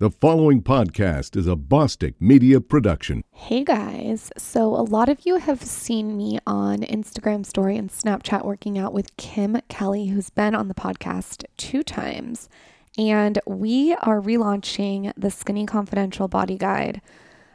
The following podcast is a Bosstick Media production. Hey guys. So, a lot of you have seen me on Instagram story and Snapchat working out with Kim Kelly, who's been on the podcast two times. And we are relaunching the Skinny Confidential Body Guide.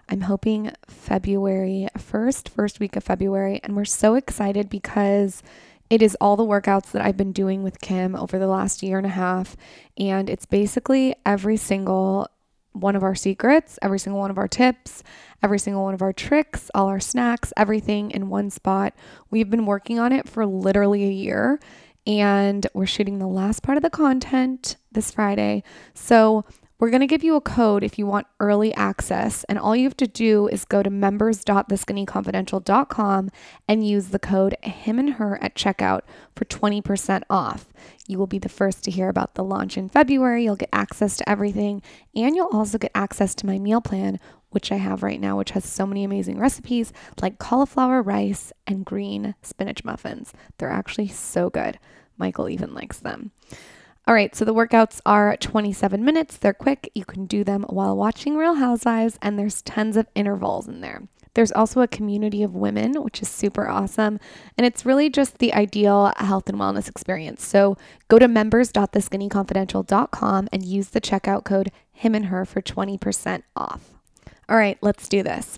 I'm hoping February 1st, first week of February. And we're so excited because it is all the workouts that I've been doing with Kim over the last year and a half. And it's basically every single one of our secrets, every single one of our tips, every single one of our tricks, all our snacks, everything in one spot. We've been working on it for literally a year and we're shooting the last part of the content this Friday. So we're going to give you a code if you want early access, and all you have to do is go to members.theskinnyconfidential.com and use the code him and her at checkout for 20% off. You will be the first to hear about the launch in February. You'll get access to everything, and you'll also get access to my meal plan, which I have right now, which has so many amazing recipes like cauliflower rice and green spinach muffins. They're actually so good. Michael even likes them. All right, so the workouts are 27 minutes. They're quick. You can do them while watching Real Housewives, and there's tons of intervals in there. There's also a community of women, which is super awesome. And it's really just the ideal health and wellness experience. So go to members.theskinnyconfidential.com and use the checkout code him and her for 20% off. All right, let's do this.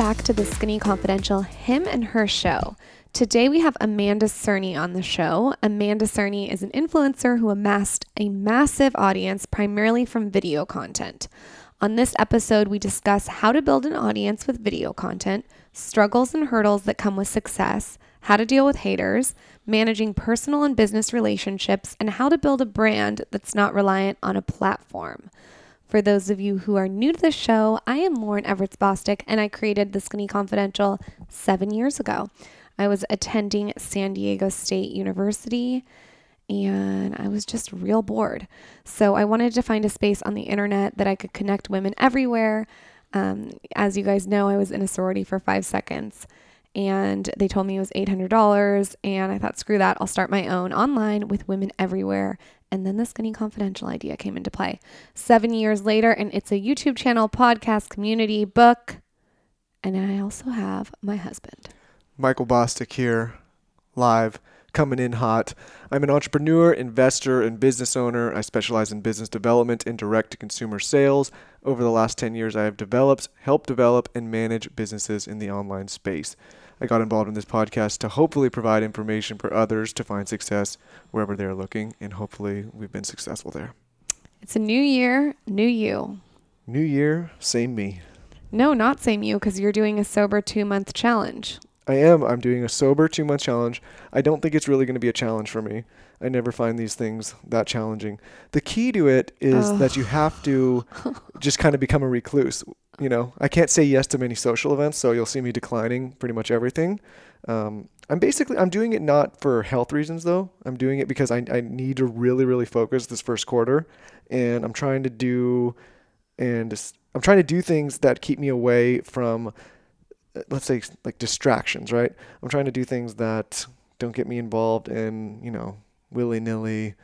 back to the Skinny Confidential Him and Her show. Today we have Amanda Cerny on the show. Amanda Cerny is an influencer who amassed a massive audience primarily from video content. On this episode, we discuss how to build an audience with video content, struggles and hurdles that come with success, how to deal with haters, managing personal and business relationships, and how to build a brand that's not reliant on a platform. For those of you who are new to the show, I am Lauryn Evarts Bosstick and I created the Skinny Confidential seven years ago. I was attending San Diego State University and I was just real bored. So I wanted to find a space on the internet that I could connect women everywhere. Um, as you guys know, I was in a sorority for five seconds and they told me it was $800. And I thought, screw that, I'll start my own online with women everywhere. And then the Skinny Confidential idea came into play. Seven years later, and it's a YouTube channel, podcast, community, book. And I also have my husband. Michael Bosstick here, live, coming in hot. I'm an entrepreneur, investor, and business owner. I specialize in business development and direct to consumer sales. Over the last 10 years, I have developed, helped develop, and manage businesses in the online space. I got involved in this podcast to hopefully provide information for others to find success wherever they're looking, and hopefully, we've been successful there. It's a new year, new you. New year, same me. No, not same you, because you're doing a sober two month challenge. I am. I'm doing a sober two month challenge. I don't think it's really going to be a challenge for me. I never find these things that challenging. The key to it is that you have to just kind of become a recluse. You know, I can't say yes to many social events, so you'll see me declining pretty much everything. Um, I'm basically I'm doing it not for health reasons though. I'm doing it because I, I need to really really focus this first quarter, and I'm trying to do, and I'm trying to do things that keep me away from let's say like distractions, right? I'm trying to do things that don't get me involved in, you know, willy-nilly,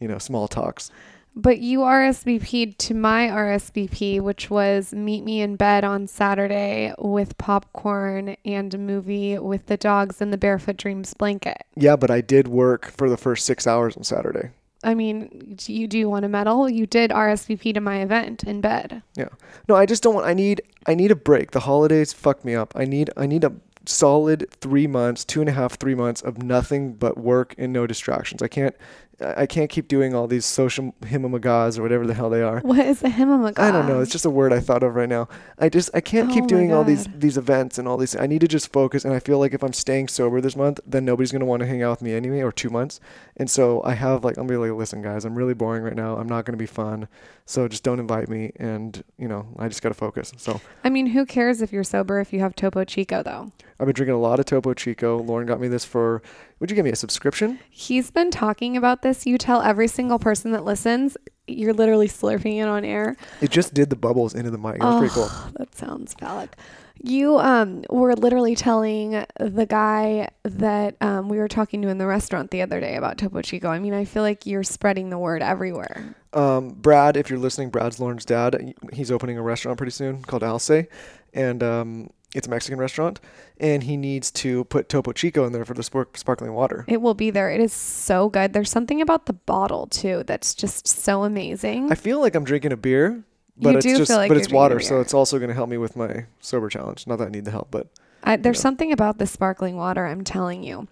you know, small talks. But you RSVP'd to my RSVP, which was meet me in bed on Saturday with popcorn and a movie with the dogs and the Barefoot Dreams blanket. Yeah, but I did work for the first six hours on Saturday. I mean, you do want a medal? You did RSVP to my event in bed. Yeah. No, I just don't want. I need. I need a break. The holidays fucked me up. I need. I need a solid three months, two and a half, three months of nothing but work and no distractions. I can't. I can't keep doing all these social himamagas or whatever the hell they are. What is a himamaga? I don't know. It's just a word I thought of right now. I just I can't Oh keep doing all these these events and all these. I need to just focus. And I feel like if I'm staying sober this month, then nobody's gonna want to hang out with me anyway, or two months. And so I have like I'm gonna be like, listen, guys, I'm really boring right now. I'm not gonna be fun. So just don't invite me. And you know, I just gotta focus. So I mean, who cares if you're sober if you have Topo Chico, though? I've been drinking a lot of Topo Chico. Lauryn got me this for. Would you give me a subscription? He's been talking about this. You tell every single person that listens, you're literally slurping it on air. It just did the bubbles into the mic. That was pretty cool. Oh, That sounds phallic. You um were literally telling the guy that um, we were talking to in the restaurant the other day about Topo Chico. I mean, I feel like you're spreading the word everywhere. Um, Brad, if you're listening, Brad's Lauryn's dad. He's opening a restaurant pretty soon called Alce, and um, it's a Mexican restaurant. And he needs to put Topo Chico in there for the spark- sparkling water. It will be there. It is so good. There's something about the bottle too that's just so amazing. I feel like I'm drinking a beer, but You it's do just feel like but it's water, so it's also going to help me with my sober challenge. Not that I need the help, but I, there's something about the sparkling water, I'm telling you.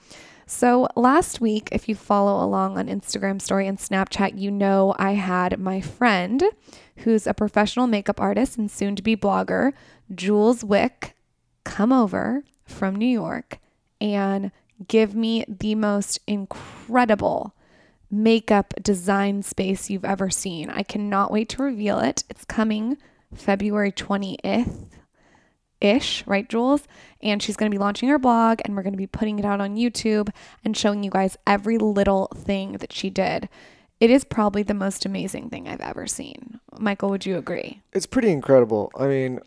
So, last week, if you follow along on Instagram story and Snapchat, you know I had my friend who's a professional makeup artist and soon to be blogger, Jules Wick, come over from New York and give me the most incredible makeup design space you've ever seen. I cannot wait to reveal it. It's coming February 20th ish, right, Jules? And she's going to be launching her blog and we're going to be putting it out on YouTube and showing you guys every little thing that she did. It is probably the most amazing thing I've ever seen. Michael, would you agree? it's pretty incredible. I mean,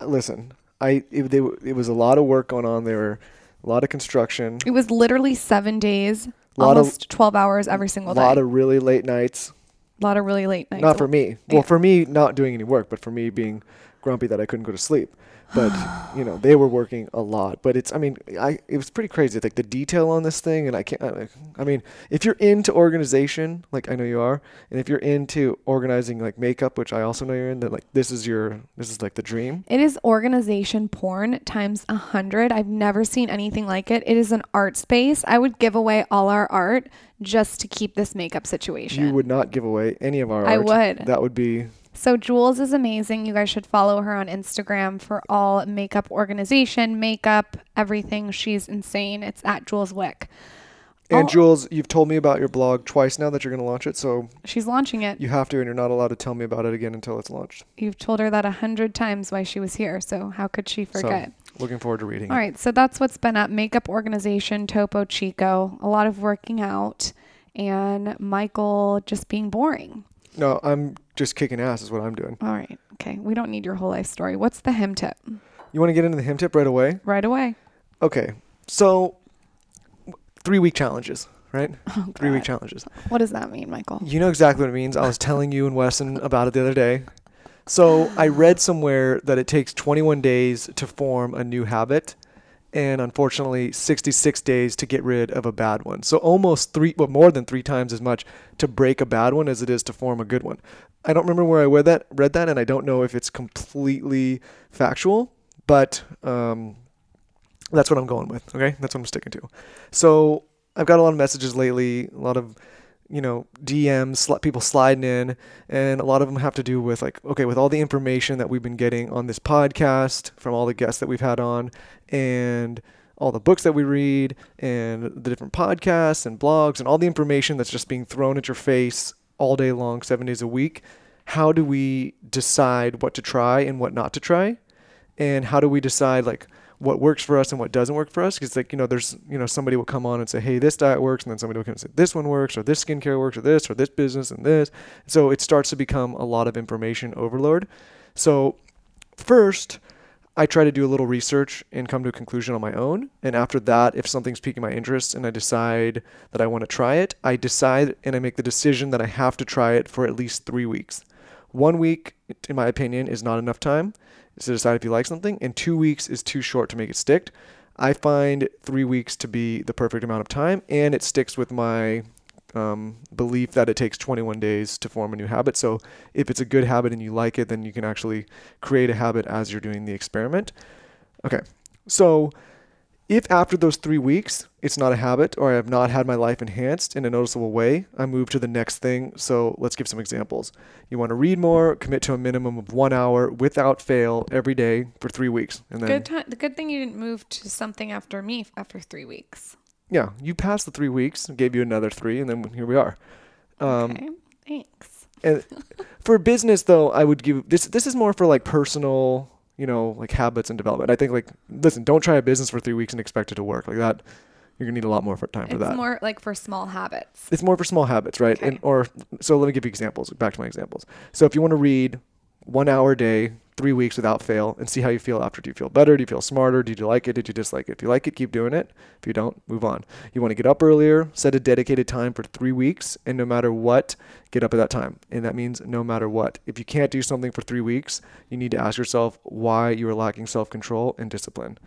listen, I it, they, it was a lot of work going on. There were a lot of construction, It was literally seven days, Lot of- almost 12 hours every single day. a day. lot of really late nights. a lot of really late nights. Not for me. Yeah. Well, for me, not doing any work, but for me being grumpy that I couldn't go to sleep. But you know, they were working a lot. But it's, I mean, I it was pretty crazy. Like the detail on this thing, and I can't. I, I mean, if you're into organization, like I know you are, and if you're into organizing like makeup, which I also know you're in, then like this is your, this is like the dream. It is organization porn times a hundred. I've never seen anything like it. It is an art space. I would give away all our art just to keep this makeup situation. You would not give away any of our art I art. would. That would be So Jules is amazing. You guys should follow her on Instagram for all makeup organization, makeup, everything. She's insane. It's at Jules Wick. And Oh. Jules, you've told me about your blog twice now that you're going to launch it, so She's launching it. you have to, and you're not allowed to tell me about it again until it's launched. You've told her that a hundred times why she was here. So how could she forget? So, looking forward to reading. All it. right, so that's what's been up. Makeup organization, Topo Chico, a lot of working out, and Michael just being boring. No, I'm just kicking ass, is what I'm doing. All right, okay. We don't need your whole life story. What's the hem tip? You want to get into the hem tip right away? Right away. Okay, so three week challenges, right? Oh, Three week challenges. What does that mean, Michael? You know exactly what it means. I was telling you and Weston about it the other day. So I read somewhere that it takes 21 days to form a new habit, and unfortunately 66 days to get rid of a bad one. So almost three, well, more than three times as much to break a bad one as it is to form a good one. I don't remember where I read that, read that, and I don't know if it's completely factual, but um, that's what I'm going with. Okay, that's what I'm sticking to. So I've got a lot of messages lately, a lot of you know DMs, people sliding in, and a lot of them have to do with like, okay, with all the information that we've been getting on this podcast from all the guests that we've had on, and all the books that we read, and the different podcasts and blogs, and all the information that's just being thrown at your face all day long, seven days a week. How do we decide what to try and what not to try? and how do we decide like what works for us and what doesn't work for us because like you know there's you know somebody will come on and say hey this diet works and then somebody will come and say this one works or this skincare works or this or this business and this. So it starts to become a lot of information overload. So first i try to do a little research and come to a conclusion on my own. And after that if something's piquing my interest and i decide that i want to try it i decide and i make the decision that i have to try it for at least three weeks. One week in my opinion is not enough time to decide if you like something, and two weeks is too short to make it stick. I find three weeks to be the perfect amount of time, and it sticks with my um, belief that it takes 21 days to form a new habit. So if it's a good habit and you like it, then you can actually create a habit as you're doing the experiment. Okay, so if after those three weeks it's not a habit or I have not had my life enhanced in a noticeable way, I move to the next thing. So let's give some examples. You want to read more, commit to a minimum of one hour without fail every day for three weeks. And then, Good time. The good thing you didn't move to something after me after three weeks. yeah, you passed the three weeks, gave you another three, and then here we are. Um, okay, thanks. And for business, though, I would give this. This is more for like personal, you know, like habits and development. I think like listen, don't try a business for three weeks and expect it to work like that. You're gonna need a lot more for time for that. It's more like for small habits. it's more for small habits, right? Okay. And or so let me give you examples. Back to my examples. So if you want to read one hour a day, three weeks without fail, and see how you feel after. Do you feel better? Do you feel smarter? Did you like it? Did you dislike it? If you like it, keep doing it. If you don't, move on. You want to get up earlier, set a dedicated time for three weeks, and no matter what, get up at that time. And that means no matter what. If you can't do something for three weeks, you need to ask yourself why you are lacking self control and discipline.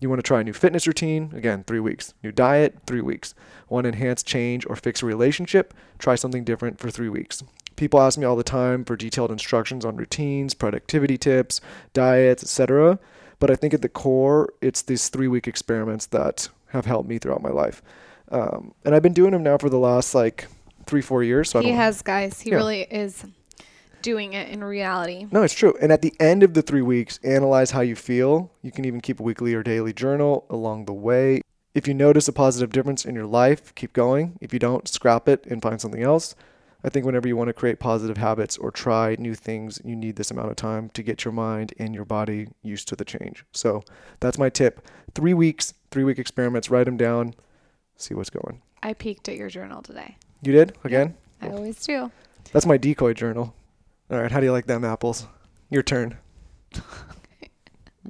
You want to try a new fitness routine? Again, three weeks. New diet? Three weeks. Want to enhance change or fix a relationship? Try something different for three weeks. People ask me all the time for detailed instructions on routines, productivity tips, diets, etc. But I think at the core, it's these three week experiments that have helped me throughout my life. Um, and I've been doing them now for the last like three, four years. So I He has, guys. He Yeah. really is doing it in reality. No, it's true. And at the end of the three weeks, analyze how you feel. You can even keep a weekly or daily journal along the way. If you notice a positive difference in your life, keep going. If you don't, scrap it and find something else. I think whenever you want to create positive habits or try new things, you need this amount of time to get your mind and your body used to the change. So that's my tip. Three weeks, three week experiments, write them down, see what's going. I peeked at your journal today. You did? Again? I always do. That's my decoy journal. All right, how do you like them apples? Your turn.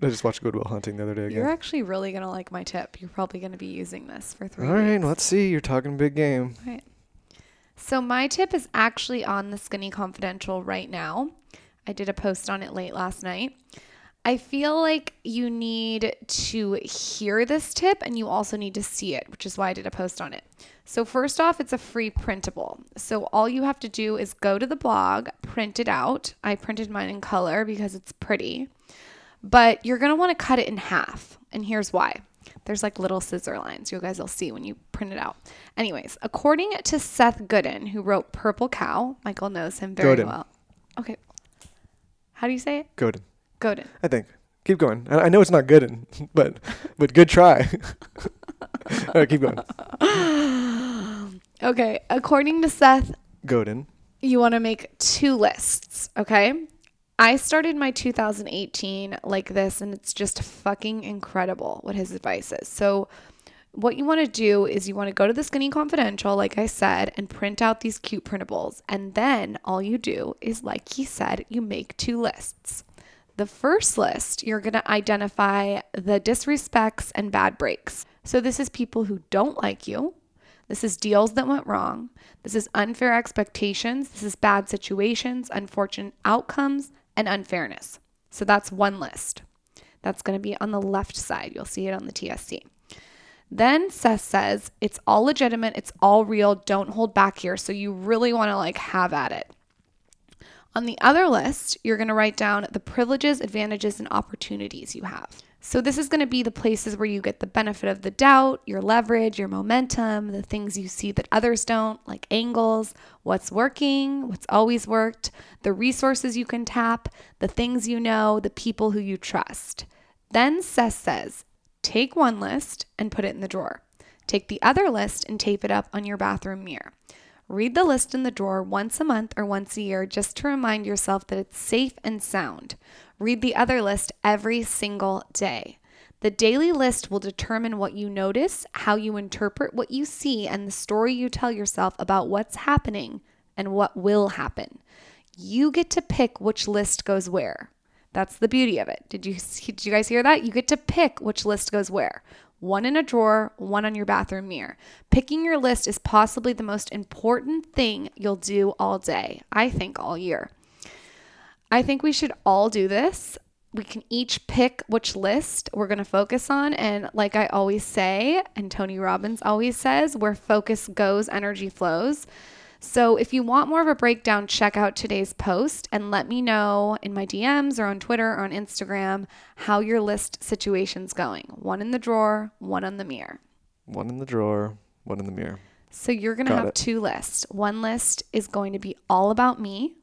I just watched Good Will Hunting the other day again. You're actually really gonna like my tip. You're probably gonna be using this for three. All right, weeks. let's see. You're talking big game. Right. So my tip is actually on the Skinny Confidential right now. I did a post on it late last night. I feel like you need to hear this tip and you also need to see it, which is why I did a post on it. So, first off, it's a free printable. So, all you have to do is go to the blog, print it out. I printed mine in color because it's pretty, but you're gonna wanna cut it in half. And here's why there's like little scissor lines you guys will see when you print it out. Anyways, according to Seth Gooden, who wrote Purple Cow, Michael knows him very Godin. well. Okay. How do you say it? Good. Godin. I think. Keep going. I, I know it's not good, in, but but good try. All right, keep going. Okay. According to Seth, Godin. you want to make two lists, okay? I started my 2018 like this, and it's just fucking incredible what his advice is. So, what you want to do is you want to go to the Skinny Confidential, like I said, and print out these cute printables. And then all you do is, like he said, you make two lists. The first list, you're going to identify the disrespects and bad breaks. So, this is people who don't like you. This is deals that went wrong. This is unfair expectations. This is bad situations, unfortunate outcomes, and unfairness. So, that's one list. That's going to be on the left side. You'll see it on the TSC. Then Seth says, it's all legitimate, it's all real, don't hold back here. So you really want to like have at it. On the other list, you're going to write down the privileges, advantages, and opportunities you have. So, this is going to be the places where you get the benefit of the doubt, your leverage, your momentum, the things you see that others don't, like angles, what's working, what's always worked, the resources you can tap, the things you know, the people who you trust. Then Seth says, take one list and put it in the drawer. Take the other list and tape it up on your bathroom mirror. Read the list in the drawer once a month or once a year just to remind yourself that it's safe and sound. Read the other list every single day. The daily list will determine what you notice, how you interpret what you see, and the story you tell yourself about what's happening and what will happen. You get to pick which list goes where. That's the beauty of it. Did you did you guys hear that? You get to pick which list goes where. One in a drawer, one on your bathroom mirror. Picking your list is possibly the most important thing you'll do all day. I think all year. I think we should all do this. We can each pick which list we're going to focus on. And like I always say, and Tony Robbins always says, where focus goes, energy flows. So if you want more of a breakdown, check out today's post and let me know in my DMs or on Twitter or on Instagram how your list situation's going. One in the drawer, one on the mirror. One in the drawer, one in the mirror. So you're going to have it. two lists. One list is going to be all about me,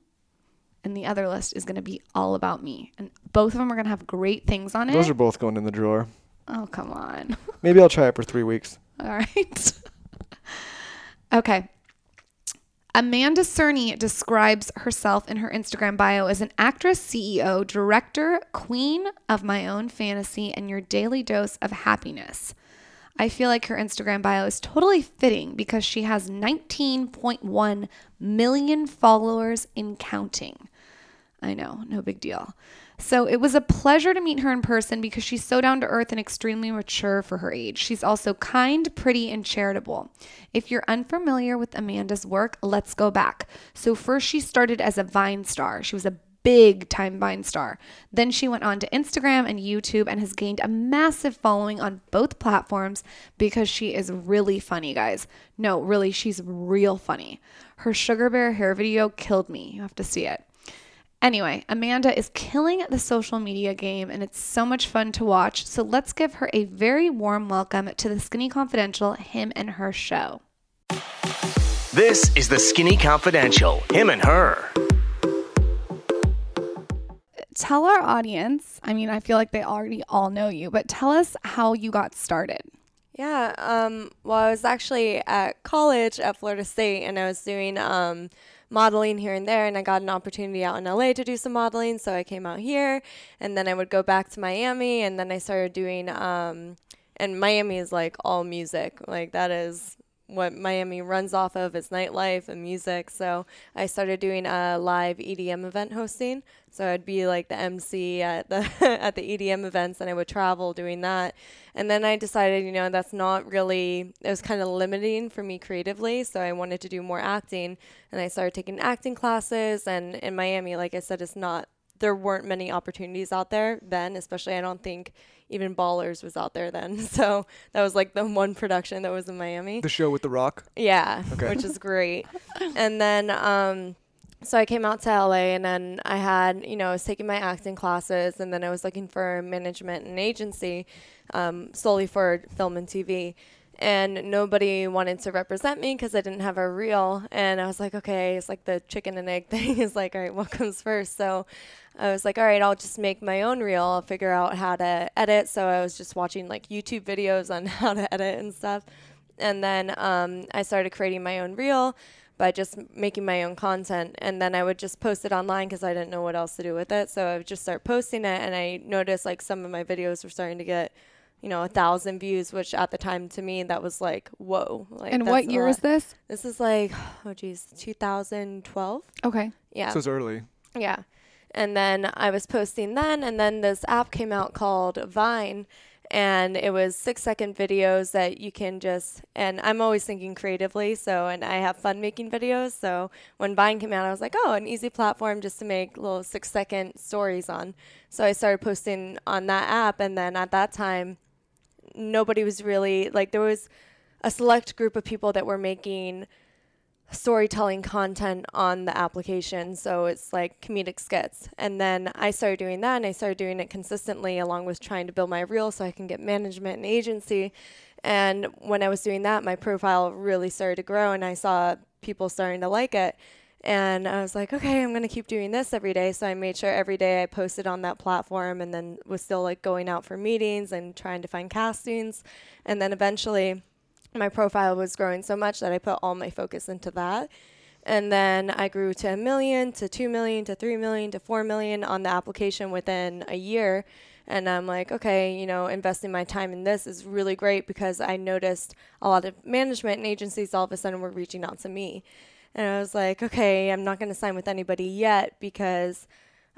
and the other list is going to be all about me. And both of them are going to have great things on Those it. Those are both going in the drawer. oh, come on. Maybe I'll try it for three weeks. All right. okay. Amanda Cerny describes herself in her Instagram bio as an actress, CEO, director, queen of my own fantasy, and your daily dose of happiness. I feel like her Instagram bio is totally fitting because she has 19.1 million followers in counting. I know, no big deal. So it was a pleasure to meet her in person because she's so down to earth and extremely mature for her age. She's also kind, pretty, and charitable. If you're unfamiliar with Amanda's work, let's go back. So, first, she started as a Vine star. She was a big time Vine star. Then she went on to Instagram and YouTube and has gained a massive following on both platforms because she is really funny, guys. No, really, she's real funny. Her Sugar Bear hair video killed me. You have to see it. Anyway, Amanda is killing the social media game and it's so much fun to watch. So let's give her a very warm welcome to the Skinny Confidential Him and Her show. This is the Skinny Confidential, him and her. Tell our audience, I mean, I feel like they already all know you, but tell us how you got started. Yeah, um, well, I was actually at college at Florida State and I was doing um, modeling here and there, and I got an opportunity out in LA to do some modeling, so I came out here, and then I would go back to Miami, and then I started doing, um, and Miami is like all music, like that is what Miami runs off of is nightlife and music. So I started doing a live EDM event hosting. So I'd be like the MC at the at the EDM events, and I would travel doing that. And then I decided, you know, that's not really. It was kind of limiting for me creatively. So I wanted to do more acting, and I started taking acting classes. And in Miami, like I said, it's not. There weren't many opportunities out there then, especially I don't think even Ballers was out there then. So that was like the one production that was in Miami. The show with The Rock? Yeah, Okay. which is great. and then, um, so I came out to LA and then I had, you know, I was taking my acting classes and then I was looking for management and agency um, solely for film and TV. And nobody wanted to represent me because I didn't have a reel. And I was like, okay, it's like the chicken and egg thing. It's like, all right, what comes first? So I was like, all right, I'll just make my own reel. I'll figure out how to edit. So I was just watching like YouTube videos on how to edit and stuff. And then um, I started creating my own reel by just making my own content. And then I would just post it online because I didn't know what else to do with it. So I would just start posting it. And I noticed like some of my videos were starting to get, you know, a thousand views, which at the time to me, that was like, whoa. Like, and what a year is this? This is like, oh geez, 2012. Okay. Yeah. So it's early. Yeah. And then I was posting then, and then this app came out called Vine, and it was six second videos that you can just, and I'm always thinking creatively, so, and I have fun making videos. So when Vine came out, I was like, oh, an easy platform just to make little six second stories on. So I started posting on that app, and then at that time, nobody was really, like, there was a select group of people that were making storytelling content on the application. So it's like comedic skits. And then I started doing that and I started doing it consistently along with trying to build my reel so I can get management and agency. And when I was doing that, my profile really started to grow and I saw people starting to like it. And I was like, okay, I'm going to keep doing this every day. So I made sure every day I posted on that platform and then was still like going out for meetings and trying to find castings. And then eventually, my profile was growing so much that I put all my focus into that. And then I grew to a million, to two million, to three million, to four million on the application within a year. And I'm like, okay, you know, investing my time in this is really great because I noticed a lot of management and agencies all of a sudden were reaching out to me. And I was like, okay, I'm not going to sign with anybody yet because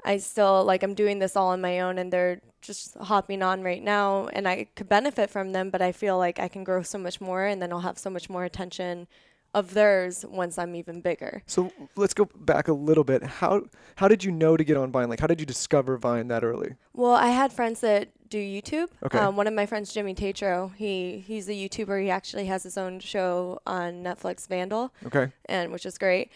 I still like I'm doing this all on my own and they're just hopping on right now and I could benefit from them, but I feel like I can grow so much more and then I'll have so much more attention of theirs once I'm even bigger. So let's go back a little bit. How how did you know to get on Vine? Like, how did you discover Vine that early? Well, I had friends that do YouTube. Okay. Um, one of my friends, Jimmy Tatro, he he's a YouTuber. He actually has his own show on Netflix, Vandal. Okay. and which is great.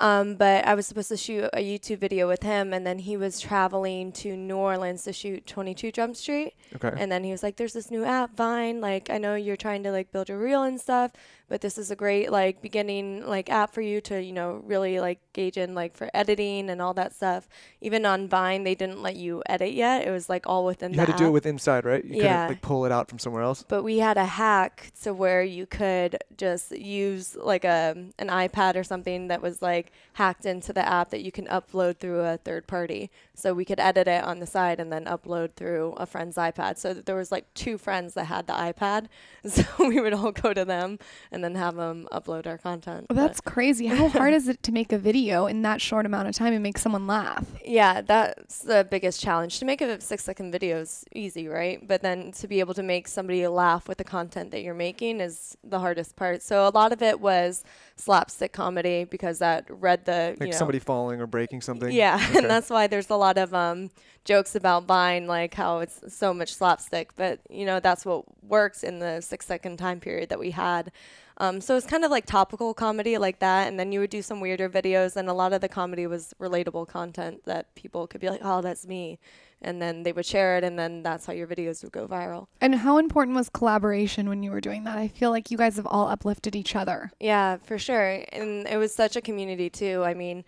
Um, but I was supposed to shoot a YouTube video with him, and then he was traveling to New Orleans to shoot 22 Jump Street. Okay. And then he was like, "There's this new app, Vine. Like, I know you're trying to like build your reel and stuff, but this is a great like beginning like app for you to you know really like gauge in like for editing and all that stuff. Even on Vine, they didn't let you edit yet. It was like all within You had to app. do it with inside, right? You Yeah. couldn't like pull it out from somewhere else. but we had a hack to where you could just use like a an iPad or something that was like hacked into the app that you can upload through a third party. So we could edit it on the side and then upload through a friend's iPad. So there was like two friends that had the iPad, so we would all go to them and then have them upload our content. Well, that's crazy. How hard is it to make a video in that short amount of time and make someone laugh? Yeah, that's the biggest challenge. To make a six second video is easy, right? But then to be able to make somebody laugh with the content that you're making is the hardest part. So a lot of it was slapstick comedy because that read the Like you know, somebody falling or breaking something. yeah, Okay. and that's why there's a lot of um, jokes about Vine, like how it's so much slapstick. But you know, that's what works in the six second time period that we had. Um, so it's kind of like topical comedy like that, and then you would do some weirder videos, and a lot of the comedy was relatable content that people could be like, "Oh, that's me," and then they would share it, and then that's how your videos would go viral. And how important was collaboration when you were doing that? I feel like you guys have all uplifted each other. Yeah, for sure. And it was such a community too. I mean,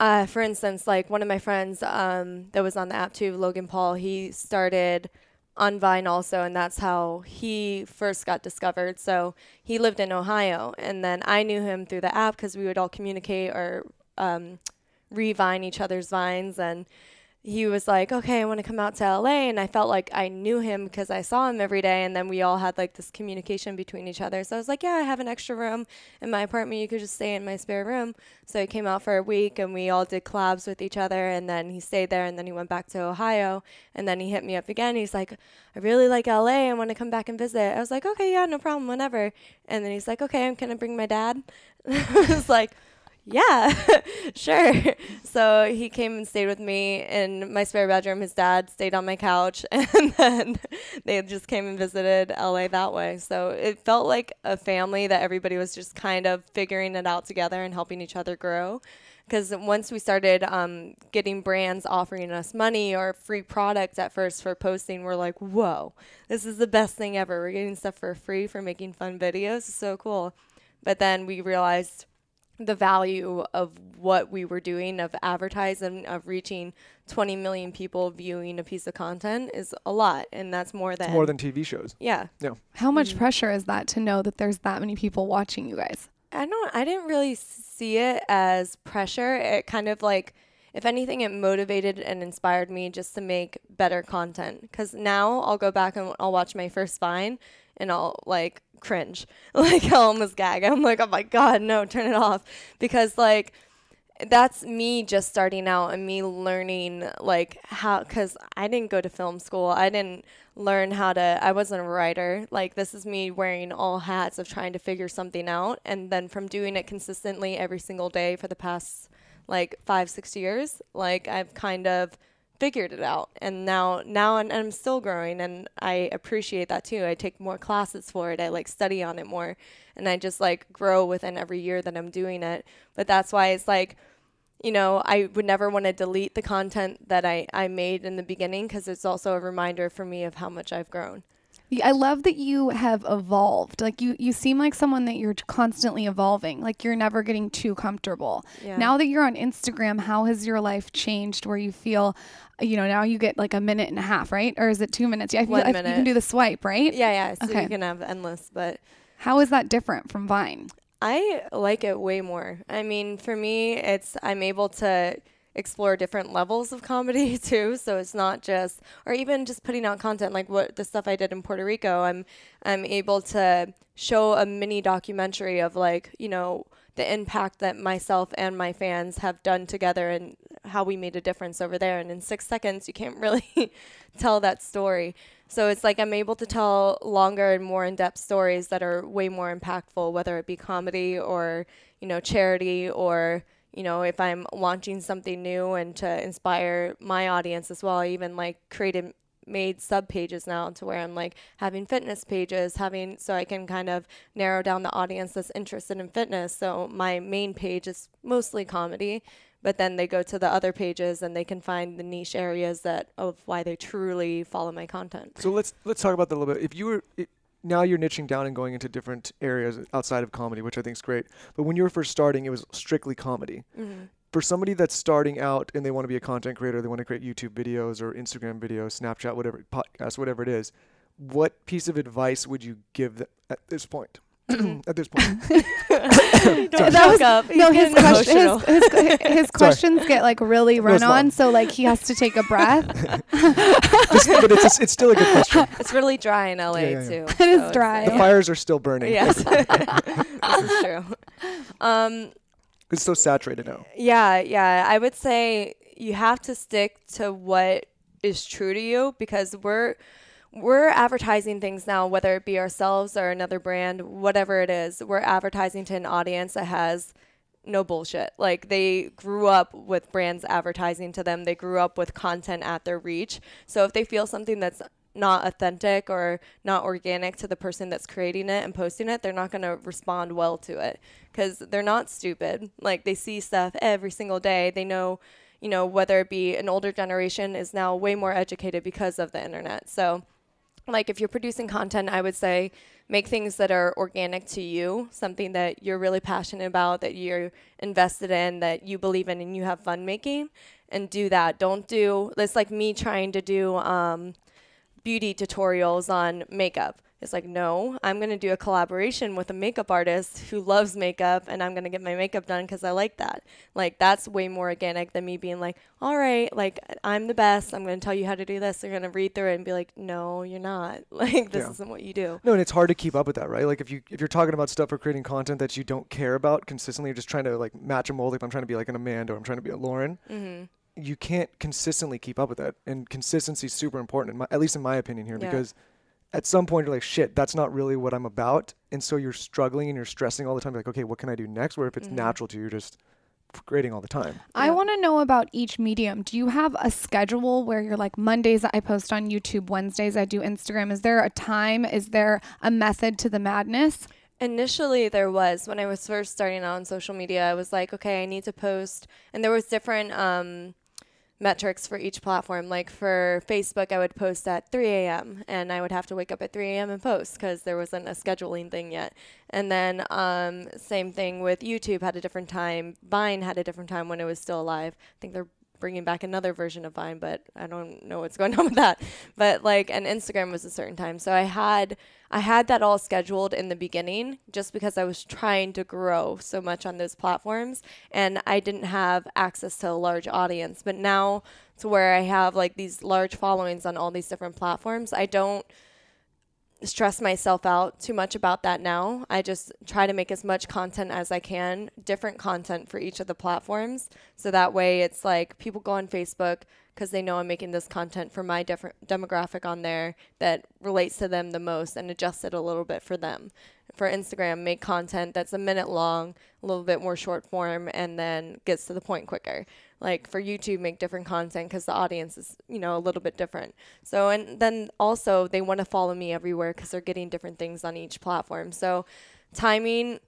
uh, for instance, like one of my friends um, that was on the app too, Logan Paul, he started on Vine also, and that's how he first got discovered. So he lived in Ohio, and then I knew him through the app because we would all communicate or um, revine each other's vines and he was like, okay, I want to come out to LA. And I felt like I knew him because I saw him every day. And then we all had like this communication between each other. So I was like, yeah, I have an extra room in my apartment. You could just stay in my spare room. So he came out for a week and we all did collabs with each other. And then he stayed there and then he went back to Ohio. And then he hit me up again. He's like, I really like LA. I want to come back and visit. I was like, okay, yeah, no problem, whenever. And then he's like, okay, I'm going to bring my dad. I was like, yeah, sure. So he came and stayed with me in my spare bedroom. His dad stayed on my couch, and then they just came and visited LA that way. So it felt like a family that everybody was just kind of figuring it out together and helping each other grow. Because once we started um, getting brands offering us money or free products at first for posting, we're like, whoa, this is the best thing ever. We're getting stuff for free for making fun videos. It's so cool. But then we realized the value of what we were doing of advertising of reaching 20 million people viewing a piece of content is a lot and that's more than More than TV shows. yeah Yeah. How much Mm-hmm. pressure is that to know that there's that many people watching you guys? I don't I didn't really see it as pressure. It kind of like if anything it motivated and inspired me just to make better content cuz now I'll go back and I'll watch my first Vine and I'll like cringe. Like I'll almost gag. I'm like, "Oh my god, no, turn it off." Because like that's me just starting out and me learning like how cuz I didn't go to film school. I didn't learn how to I wasn't a writer. Like this is me wearing all hats of trying to figure something out and then from doing it consistently every single day for the past like 5 6 years, like I've kind of figured it out and now now and I'm still growing and I appreciate that too. I take more classes for it. I like study on it more and I just like grow within every year that I'm doing it. But that's why it's like you know, I would never want to delete the content that I, I made in the beginning because it's also a reminder for me of how much I've grown. I love that you have evolved. Like you, you seem like someone that you're constantly evolving. Like you're never getting too comfortable. Yeah. Now that you're on Instagram, how has your life changed? Where you feel, uh, you know, now you get like a minute and a half, right? Or is it two minutes? Yeah, I feel, One I- You can do the swipe, right? Yeah, yeah. So Okay. you can have endless, but How is that different from Vine? I like it way more. I mean, for me, it's I'm able to explore different levels of comedy too. So it's not just, or even just putting out content like what the stuff I did in Puerto Rico. I'm I'm able to show a mini documentary of like you know the impact that myself and my fans have done together and how we made a difference over there. And in six seconds, you can't really tell that story. So it's like I'm able to tell longer and more in-depth stories that are way more impactful, whether it be comedy or you know charity or you know if I'm launching something new and to inspire my audience as well. I even like created made sub pages now to where I'm like having fitness pages, having so I can kind of narrow down the audience that's interested in fitness. So my main page is mostly comedy, but then they go to the other pages and they can find the niche areas that of why they truly follow my content. So let's let's talk about that a little bit. If you were, now you're niching down and going into different areas outside of comedy, which I think is great. But when you were first starting, it was strictly comedy. Mm-hmm. For somebody that's starting out and they want to be a content creator, they want to create YouTube videos or Instagram videos, Snapchat, whatever, podcast, whatever it is, what piece of advice would you give them at this point? at this point. Don't that was up. No his, getting question, emotional. his, his, his questions get like really run it's long. on so like he has to take a breath Just, but it's, it's still a good question. It's really dry in LA Yeah, yeah, yeah. too. It is so it's dry. The like- fires are still burning. Yes, this is true. Um, It's so saturated now. Yeah, yeah. I would say you have to stick to what is true to you because we're we're advertising things now, whether it be ourselves or another brand, whatever it is. We're advertising to an audience that has no bullshit. Like they grew up with brands advertising to them. They grew up with content at their reach. So if they feel something that's not authentic or not organic to the person that's creating it and posting it, they're not going to respond well to it because they're not stupid. Like they see stuff every single day. They know, you know, whether it be an older generation is now way more educated because of the internet. So, like if you're producing content, I would say make things that are organic to you, something that you're really passionate about, that you're invested in, that you believe in, and you have fun making, and do that. Don't do it's like me trying to do um, beauty tutorials on makeup. It's like, no, I'm going to do a collaboration with a makeup artist who loves makeup and I'm going to get my makeup done because I like that. Like, that's way more organic than me being like, all right, like, I'm the best. I'm going to tell you how to do this. They're going to read through it and be like, no, you're not. Like, this Yeah. isn't what you do. No, and it's hard to keep up with that, right? Like if you if you're talking about stuff or creating content that you don't care about consistently, you're just trying to like match a mold. If I'm trying to be like an Amanda or I'm trying to be a Lauryn, Mm-hmm. you can't consistently keep up with that. And consistency is super important, in my, at least in my opinion here, Yeah. because at some point you're like, shit, that's not really what I'm about, and so you're struggling and you're stressing all the time. You're like, okay, what can I do next? Where if it's Mhm. natural to you, you're just creating all the time. I Yeah. want to know about each medium. Do you have a schedule where you're like Mondays I post on YouTube, Wednesdays I do Instagram? Is there a time? Is there a method to the madness? Initially, there was when I was first starting out on social media. I was like, okay, I need to post, and there was different um, metrics for each platform. Like for Facebook, I would post at 3 a.m. and I would have to wake up at 3 a.m. and post because there wasn't a scheduling thing yet. And then um, same thing with YouTube had a different time. Vine had a different time when it was still alive. I think they're bringing back another version of Vine, but I don't know what's going on with that. But like, and Instagram was a certain time, so I had I had that all scheduled in the beginning, just because I was trying to grow so much on those platforms, and I didn't have access to a large audience. But now, to where I have like these large followings on all these different platforms, I don't stress myself out too much about that now. I just try to make as much content as I can, different content for each of the platforms. So that way it's like people go on Facebook because they know I'm making this content for my different demographic on there that relates to them the most and adjust it a little bit for them. For Instagram, make content that's a minute long, a little bit more short form, and then gets to the point quicker. Like for YouTube, make different content because the audience is, you know, a little bit different. So, and then also they want to follow me everywhere because they're getting different things on each platform. So, timing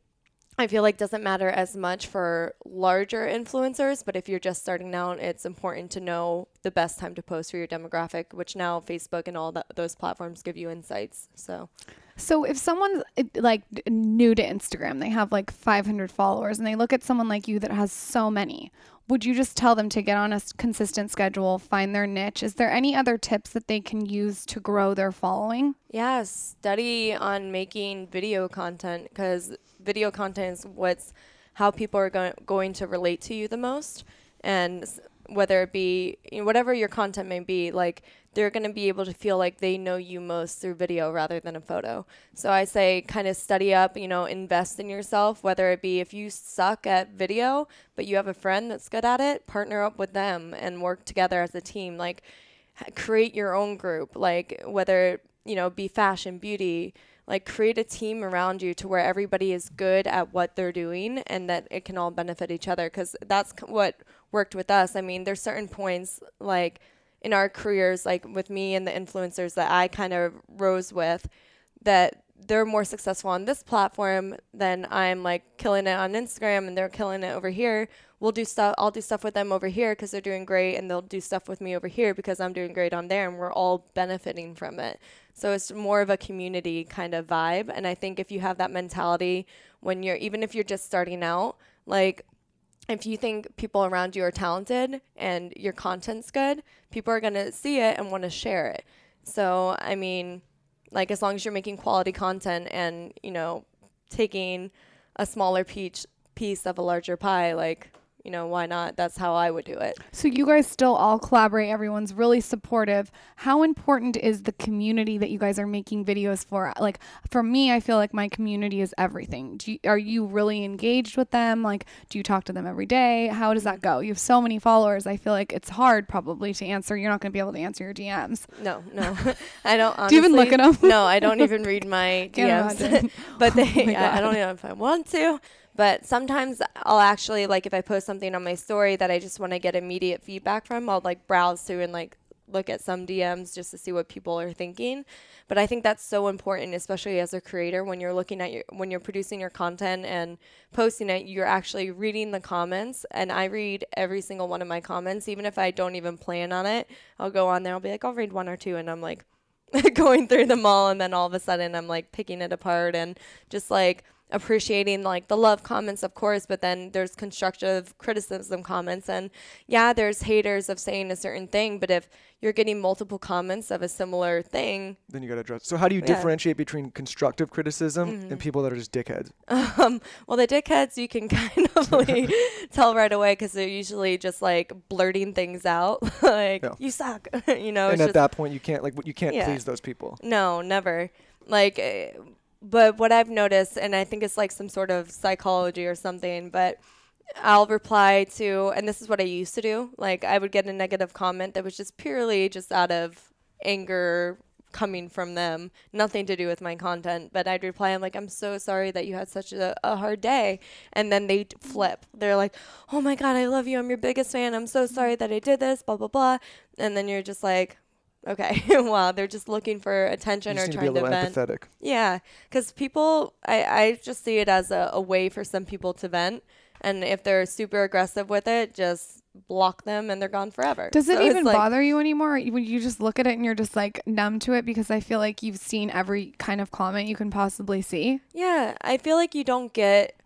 I feel like doesn't matter as much for larger influencers, but if you're just starting out, it's important to know the best time to post for your demographic, which now Facebook and all those platforms give you insights. So, So if someone's like new to Instagram, they have like 500 followers and they look at someone like you that has so many, would you just tell them to get on a consistent schedule, find their niche? Is there any other tips that they can use to grow their following? yeah, study on making video content because video content is what's how people are go- going to relate to you the most. And whether it be you know, whatever your content may be, like they're going to be able to feel like they know you most through video rather than a photo. So I say kind of study up, you know, invest in yourself, whether it be if you suck at video, but you have a friend that's good at it, partner up with them and work together as a team. Like create your own group, like whether, you know, be fashion, beauty, like create a team around you to where everybody is good at what they're doing and that it can all benefit each other because that's what worked with us. I mean, there's certain points like in our careers, like with me and the influencers that I kind of rose with, that they're more successful on this platform than I'm like killing it on Instagram and they're killing it over here. We'll do stuff. I'll do stuff with them over here because they're doing great, and they'll do stuff with me over here because I'm doing great on there, and we're all benefiting from it. So it's more of a community kind of vibe. And I think if you have that mentality when you're, even if you're just starting out, like if you think people around you are talented and your content's good, people are going to see it and want to share it. So, I mean, like as long as you're making quality content and, you know, taking a smaller peach piece of a larger pie, like you know, why not? That's how I would do it. So you guys still all collaborate. Everyone's really supportive. How important is the community that you guys are making videos for? Like for me, I feel like my community is everything. You, are you really engaged with them? Like, do you talk to them every day? How does that mm. go? You have so many followers. I feel like it's hard probably to answer. You're not going to be able to answer your DMs. No, no, I don't. Honestly, do you even look at them? no, I don't even read my DMs. but oh they, oh I, I don't know if I want to. But sometimes I'll actually like if I post something on my story that I just want to get immediate feedback from, I'll like browse through and like look at some DMs just to see what people are thinking. But I think that's so important, especially as a creator, when you're looking at your when you're producing your content and posting it, you're actually reading the comments. And I read every single one of my comments, even if I don't even plan on it. I'll go on there, I'll be like, I'll read one or two, and I'm like going through them all, and then all of a sudden I'm like picking it apart and just like appreciating like the love comments of course but then there's constructive criticism comments. And yeah there's haters of saying a certain thing but if you're getting multiple comments of a similar thing then you got to address so how do you yeah. differentiate between constructive criticism mm-hmm. and people that are just dickheads? Um, well the dickheads you can kind of like tell right away because they're usually just like blurting things out. Like you suck. You know and at that point you can't like you can't yeah. please those people. No never. Like eh, but what I've noticed, and I think it's like some sort of psychology or something, but I'll reply to, and this is what I used to do. Like I would get a negative comment that was just purely just out of anger coming from them, nothing to do with my content. But I'd reply, I'm like, I'm so sorry that you had such a, a hard day. And then they flip. They're like, oh my God, I love you. I'm your biggest fan. I'm so sorry that I did this, blah, blah, blah. And then you're just like, Okay. wow. They're just looking for attention or trying to, to vent. Empathetic. Yeah. Because people, I, I just see it as a, a way for some people to vent. And if they're super aggressive with it, just block them and they're gone forever. Does it even like, bother you anymore? When you just look at it and you're just like numb to it because I feel like you've seen every kind of comment you can possibly see. Yeah. I feel like you don't get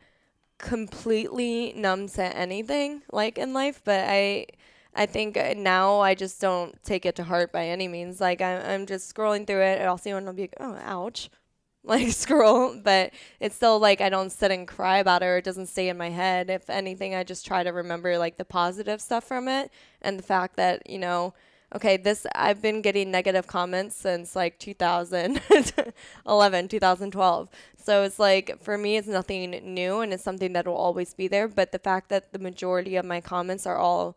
completely numb to anything like in life, but I I think uh, now I just don't take it to heart by any means. Like I'm, I'm just scrolling through it, and I'll see one, and I'll be like, oh, ouch, like scroll. But it's still like I don't sit and cry about it, or it doesn't stay in my head. If anything, I just try to remember like the positive stuff from it, and the fact that you know, okay, this I've been getting negative comments since like 2011, 2012. So it's like for me, it's nothing new, and it's something that will always be there. But the fact that the majority of my comments are all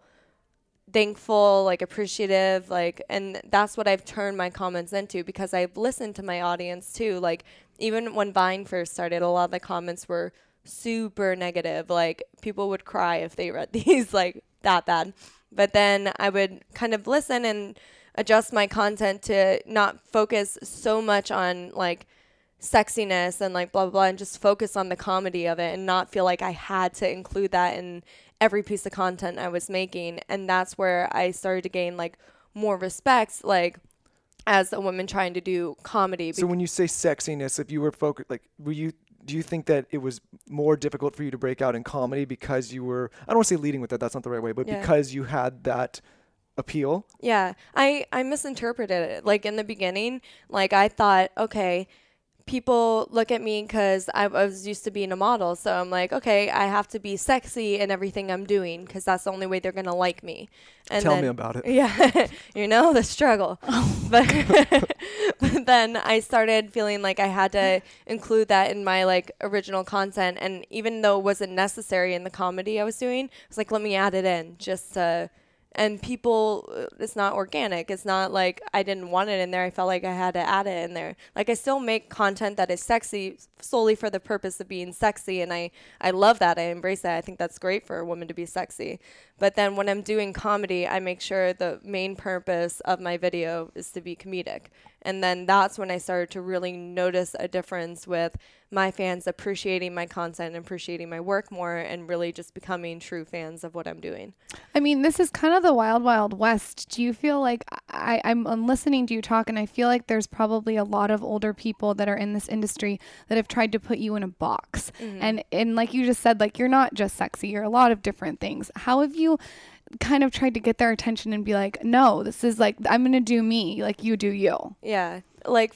thankful, like appreciative, like and that's what I've turned my comments into because I've listened to my audience too. Like even when Vine first started, a lot of the comments were super negative. Like people would cry if they read these like that bad. But then I would kind of listen and adjust my content to not focus so much on like sexiness and like blah blah blah and just focus on the comedy of it and not feel like I had to include that in every piece of content I was making. And that's where I started to gain like more respect, like as a woman trying to do comedy. So when you say sexiness, if you were focused, like, were you, do you think that it was more difficult for you to break out in comedy because you were, I don't want to say leading with that, that's not the right way, but yeah. because you had that appeal? Yeah. I, I misinterpreted it. Like in the beginning, like I thought, okay, people look at me because I was used to being a model. So I'm like, okay, I have to be sexy in everything I'm doing because that's the only way they're going to like me. And Tell then, me about it. Yeah. you know, the struggle. Oh. But, but then I started feeling like I had to include that in my like original content. And even though it wasn't necessary in the comedy I was doing, I was like, let me add it in just to and people uh, it's not organic. It's not like i didn't want it in there. I felt like i had to add it in there. Like i still make content that is sexy solely for the purpose of being sexy and i i love that. I embrace that. I think that's great for a woman to be sexy. But then when i'm doing comedy i make sure the main purpose of my video is to be comedic And then that's when I started to really notice a difference with my fans appreciating my content and appreciating my work more and really just becoming true fans of what I'm doing. I mean, this is kind of the wild, wild west. Do you feel like I, I'm, I'm listening to you talk, and I feel like there's probably a lot of older people that are in this industry that have tried to put you in a box. Mm-hmm. And and like you just said, like you're not just sexy, you're a lot of different things. How have you kind of tried to get their attention and be like, no, this is like I'm gonna do me, like you do you. Yeah. Like,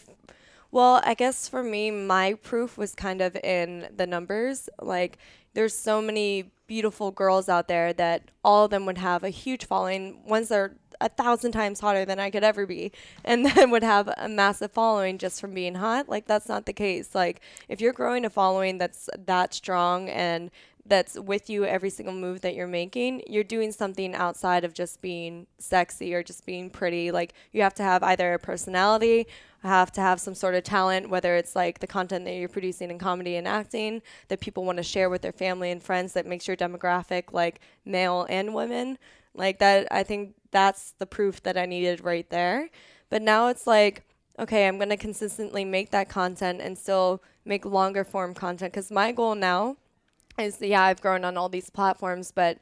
well, I guess for me, my proof was kind of in the numbers. Like, there's so many beautiful girls out there that all of them would have a huge following. Ones that are a thousand times hotter than I could ever be, and then would have a massive following just from being hot. Like, that's not the case. Like, if you're growing a following that's that strong and that's with you every single move that you're making, you're doing something outside of just being sexy or just being pretty. Like you have to have either a personality, have to have some sort of talent, whether it's like the content that you're producing in comedy and acting that people want to share with their family and friends that makes your demographic like male and women. Like that I think that's the proof that I needed right there. But now it's like okay, I'm going to consistently make that content and still make longer form content cuz my goal now is yeah, I've grown on all these platforms, but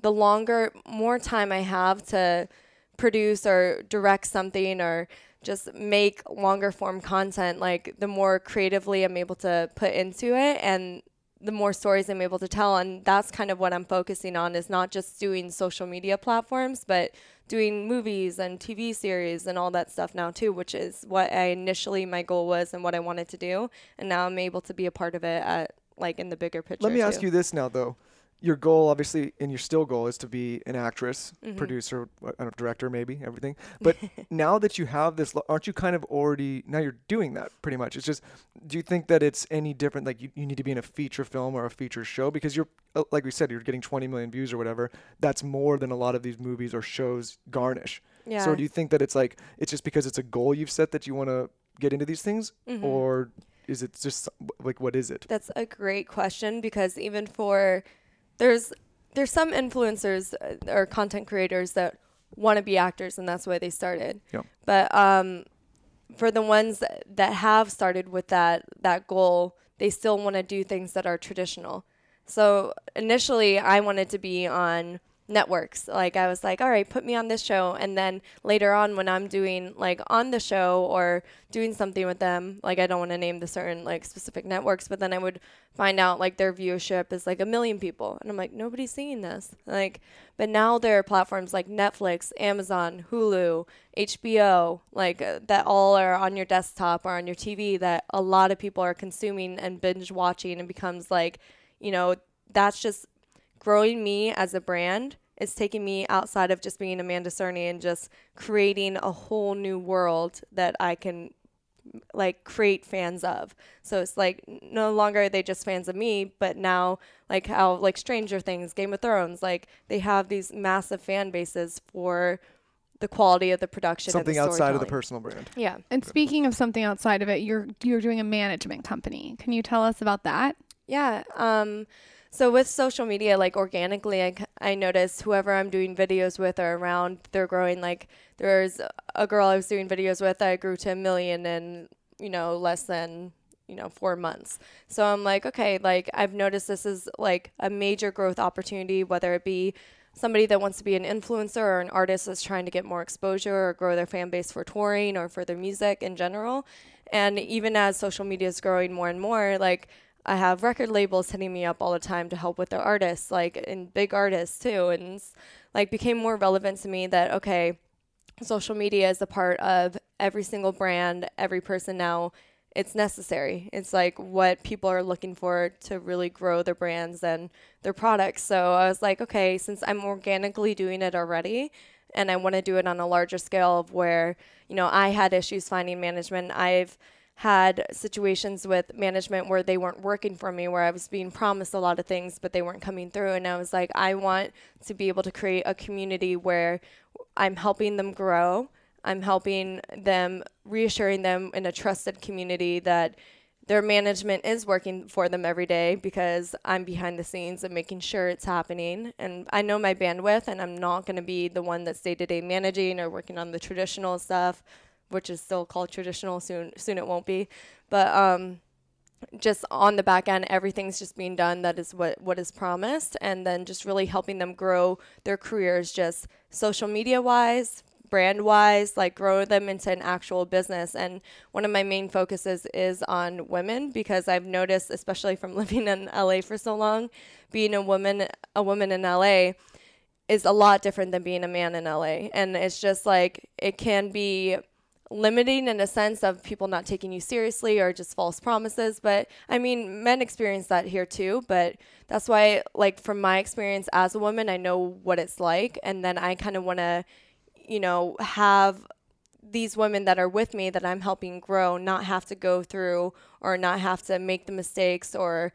the longer, more time I have to produce or direct something or just make longer form content, like the more creatively I'm able to put into it and the more stories I'm able to tell. And that's kind of what I'm focusing on is not just doing social media platforms, but doing movies and TV series and all that stuff now too, which is what I initially my goal was and what I wanted to do. And now I'm able to be a part of it at like in the bigger picture. Let me ask you this now, though. Your goal, obviously, and your still goal is to be an actress, Mm-hmm. producer, know, director, maybe everything. But now that you have this, aren't you kind of already? Now you're doing that pretty much. It's just, do you think that it's any different? Like you, you need to be in a feature film or a feature show because you're, uh, like we said, you're getting 20 million views or whatever. That's more than a lot of these movies or shows garnish. Yeah. So do you think that it's like it's just because it's a goal you've set that you want to get into these things, Mm-hmm. or is it just like what is it? That's a great question because even for there's there's some influencers uh, or content creators that want to be actors and that's why they started. Yep. But um, for the ones that, that have started with that that goal, they still want to do things that are traditional. So initially, I wanted to be on networks. Like I was like, all right, put me on this show, and then later on, when I'm doing like on the show or doing something with them, like I don't want to name the certain like specific networks, but then I would find out like their viewership is like a million people, and I'm like, nobody's seeing this. Like, but now there are platforms like Netflix, Amazon, Hulu, HBO, like uh, that all are on your desktop or on your TV that a lot of people are consuming and binge watching and becomes like, you know, that's just growing me as a brand. It's taking me outside of just being Amanda Cerny and just creating a whole new world that I can like create fans of. So it's like no longer are they just fans of me, but now like how like Stranger Things, Game of Thrones, like they have these massive fan bases for the quality of the production. and Something the outside of the personal brand. Yeah. And speaking of something outside of it, you're you're doing a management company. Can you tell us about that? Yeah. Um, so with social media, like organically, I, c- I notice whoever I'm doing videos with or around, they're growing. Like there's a girl I was doing videos with, I grew to a million in, you know, less than, you know, four months. So I'm like, okay, like I've noticed this is like a major growth opportunity, whether it be somebody that wants to be an influencer or an artist that's trying to get more exposure or grow their fan base for touring or for their music in general. And even as social media is growing more and more, like I have record labels hitting me up all the time to help with their artists, like and big artists too, and like became more relevant to me that okay, social media is a part of every single brand, every person now. It's necessary. It's like what people are looking for to really grow their brands and their products. So I was like, okay, since I'm organically doing it already, and I want to do it on a larger scale of where you know I had issues finding management. I've had situations with management where they weren't working for me, where I was being promised a lot of things, but they weren't coming through. And I was like, I want to be able to create a community where I'm helping them grow. I'm helping them, reassuring them in a trusted community that their management is working for them every day because I'm behind the scenes and making sure it's happening. And I know my bandwidth, and I'm not going to be the one that's day to day managing or working on the traditional stuff which is still called traditional. Soon, soon it won't be, but um, just on the back end, everything's just being done that is what what is promised, and then just really helping them grow their careers, just social media wise, brand wise, like grow them into an actual business. And one of my main focuses is on women because I've noticed, especially from living in LA for so long, being a woman a woman in LA is a lot different than being a man in LA. And it's just like it can be limiting in a sense of people not taking you seriously or just false promises. But I mean, men experience that here too. But that's why, like, from my experience as a woman, I know what it's like. And then I kind of want to, you know, have these women that are with me that I'm helping grow not have to go through or not have to make the mistakes or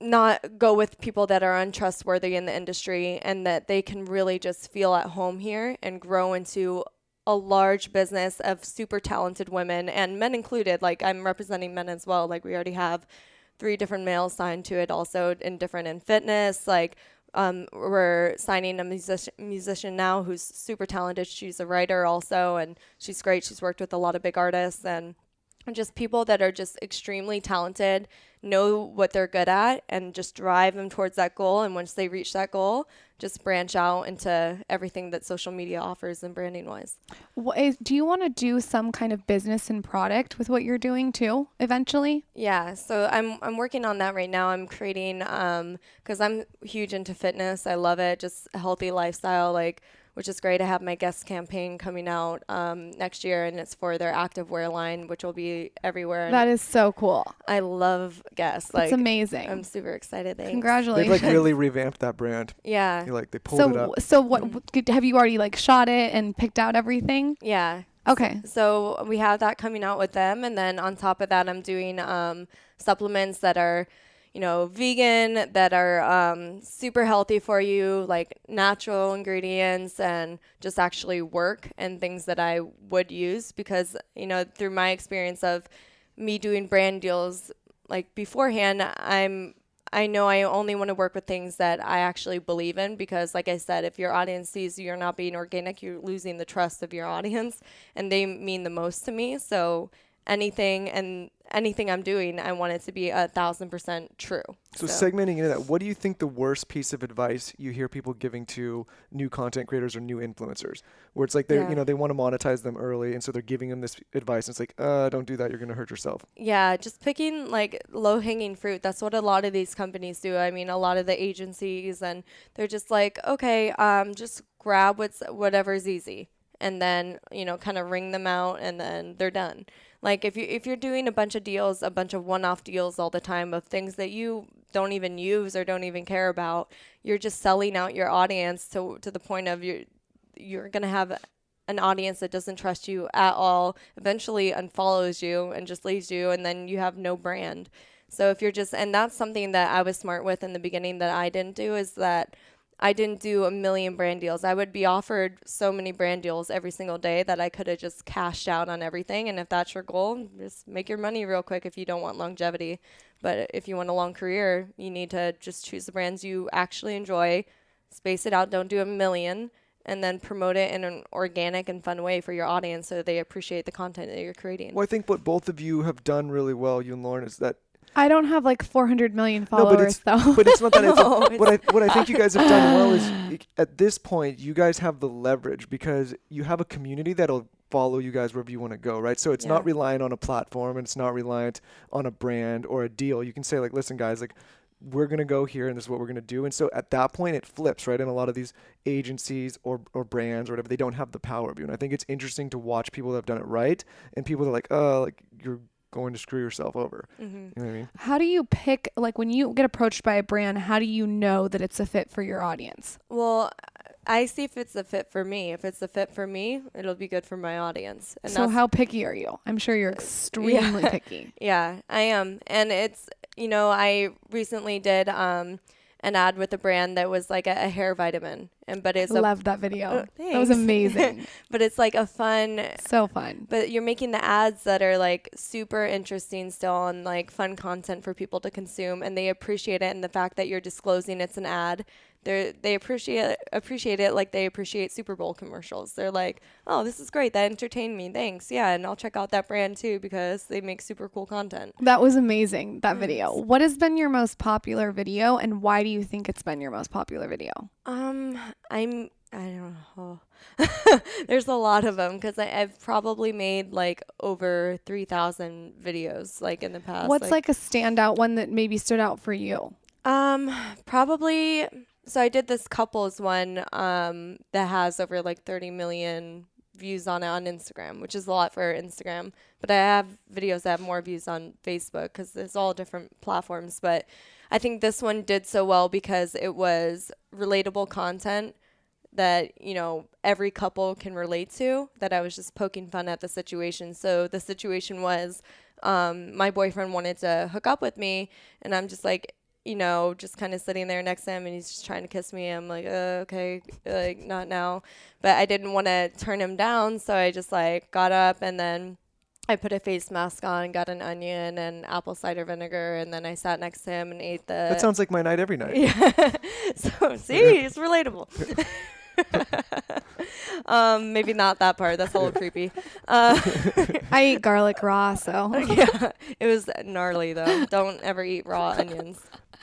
not go with people that are untrustworthy in the industry and that they can really just feel at home here and grow into a large business of super talented women and men included. Like I'm representing men as well. Like we already have three different males signed to it also in different in fitness. Like um, we're signing a musician, musician now who's super talented. She's a writer also, and she's great. She's worked with a lot of big artists and just people that are just extremely talented, know what they're good at, and just drive them towards that goal. And once they reach that goal, just branch out into everything that social media offers and branding wise. What is, do you want to do some kind of business and product with what you're doing too eventually? Yeah, so I'm I'm working on that right now. I'm creating um cuz I'm huge into fitness. I love it, just a healthy lifestyle like which is great. I have my Guess campaign coming out um, next year, and it's for their active wear line, which will be everywhere. That is so cool. I love Guess. Like, it's amazing. I'm super excited. Thanks. Congratulations. They've like really revamped that brand. Yeah. They, like they pulled so, it up. So what have you already like shot it and picked out everything? Yeah. Okay. So, so we have that coming out with them, and then on top of that, I'm doing um, supplements that are you know, vegan that are um, super healthy for you, like natural ingredients and just actually work and things that I would use because, you know, through my experience of me doing brand deals like beforehand, I'm I know I only want to work with things that I actually believe in because, like I said, if your audience sees you're not being organic, you're losing the trust of your audience, and they mean the most to me. So anything and anything I'm doing, I want it to be a thousand percent true. So, so, segmenting into that, what do you think the worst piece of advice you hear people giving to new content creators or new influencers, where it's like they, yeah. you know, they want to monetize them early, and so they're giving them this advice, and it's like, uh, don't do that, you're gonna hurt yourself. Yeah, just picking like low hanging fruit. That's what a lot of these companies do. I mean, a lot of the agencies, and they're just like, okay, um, just grab what's whatever's easy, and then you know, kind of ring them out, and then they're done like if you if you're doing a bunch of deals, a bunch of one-off deals all the time of things that you don't even use or don't even care about, you're just selling out your audience to to the point of you you're going to have an audience that doesn't trust you at all, eventually unfollows you and just leaves you and then you have no brand. So if you're just and that's something that I was smart with in the beginning that I didn't do is that I didn't do a million brand deals. I would be offered so many brand deals every single day that I could have just cashed out on everything. And if that's your goal, just make your money real quick if you don't want longevity. But if you want a long career, you need to just choose the brands you actually enjoy, space it out, don't do a million, and then promote it in an organic and fun way for your audience so they appreciate the content that you're creating. Well, I think what both of you have done really well, you and Lauryn, is that I don't have like 400 million followers no, though. But it's not that. no, it's, what I what I think you guys have done well is at this point you guys have the leverage because you have a community that'll follow you guys wherever you want to go, right? So it's yeah. not reliant on a platform and it's not reliant on a brand or a deal. You can say like, listen, guys, like we're gonna go here and this is what we're gonna do. And so at that point it flips, right? And a lot of these agencies or, or brands or whatever, they don't have the power of you. And I think it's interesting to watch people that have done it right and people that are like, oh, like you're going to screw yourself over. Mm-hmm. You know what I mean? How do you pick, like, when you get approached by a brand, how do you know that it's a fit for your audience? Well, I see if it's a fit for me. If it's a fit for me, it'll be good for my audience. And so, how picky are you? I'm sure you're extremely yeah. picky. yeah, I am. And it's, you know, I recently did um, an ad with a brand that was like a, a hair vitamin. and but it's a Love that video. Oh, that was amazing. but it's like a fun so fun. but you're making the ads that are like super interesting still and like fun content for people to consume and they appreciate it and the fact that you're disclosing it's an ad they they appreciate appreciate it like they appreciate Super Bowl commercials. They're like, "Oh, this is great. That entertained me. Thanks. Yeah, and I'll check out that brand too because they make super cool content." That was amazing, that video. What has been your most popular video and why do you think it's been your most popular video? Um, I'm I don't know. There's a lot of them because I've probably made like over three thousand videos like in the past. What's like, a standout one that maybe stood out for you? Um, probably. So I did this couples one um, that has over like 30 million views on it on Instagram, which is a lot for Instagram. But I have videos that have more views on Facebook because there's all different platforms. But I think this one did so well because it was relatable content that you know every couple can relate to. That I was just poking fun at the situation. So the situation was. Um, my boyfriend wanted to hook up with me, and I'm just like, you know, just kind of sitting there next to him and he's just trying to kiss me. I'm like, uh, okay, like not now. But I didn't want to turn him down, so I just like got up and then I put a face mask on, got an onion and apple cider vinegar, and then I sat next to him and ate the. That sounds like my night every night. Yeah. so see, it's relatable. um, maybe not that part. That's a little creepy. Uh, I eat garlic raw, so yeah, it was gnarly though. Don't ever eat raw onions.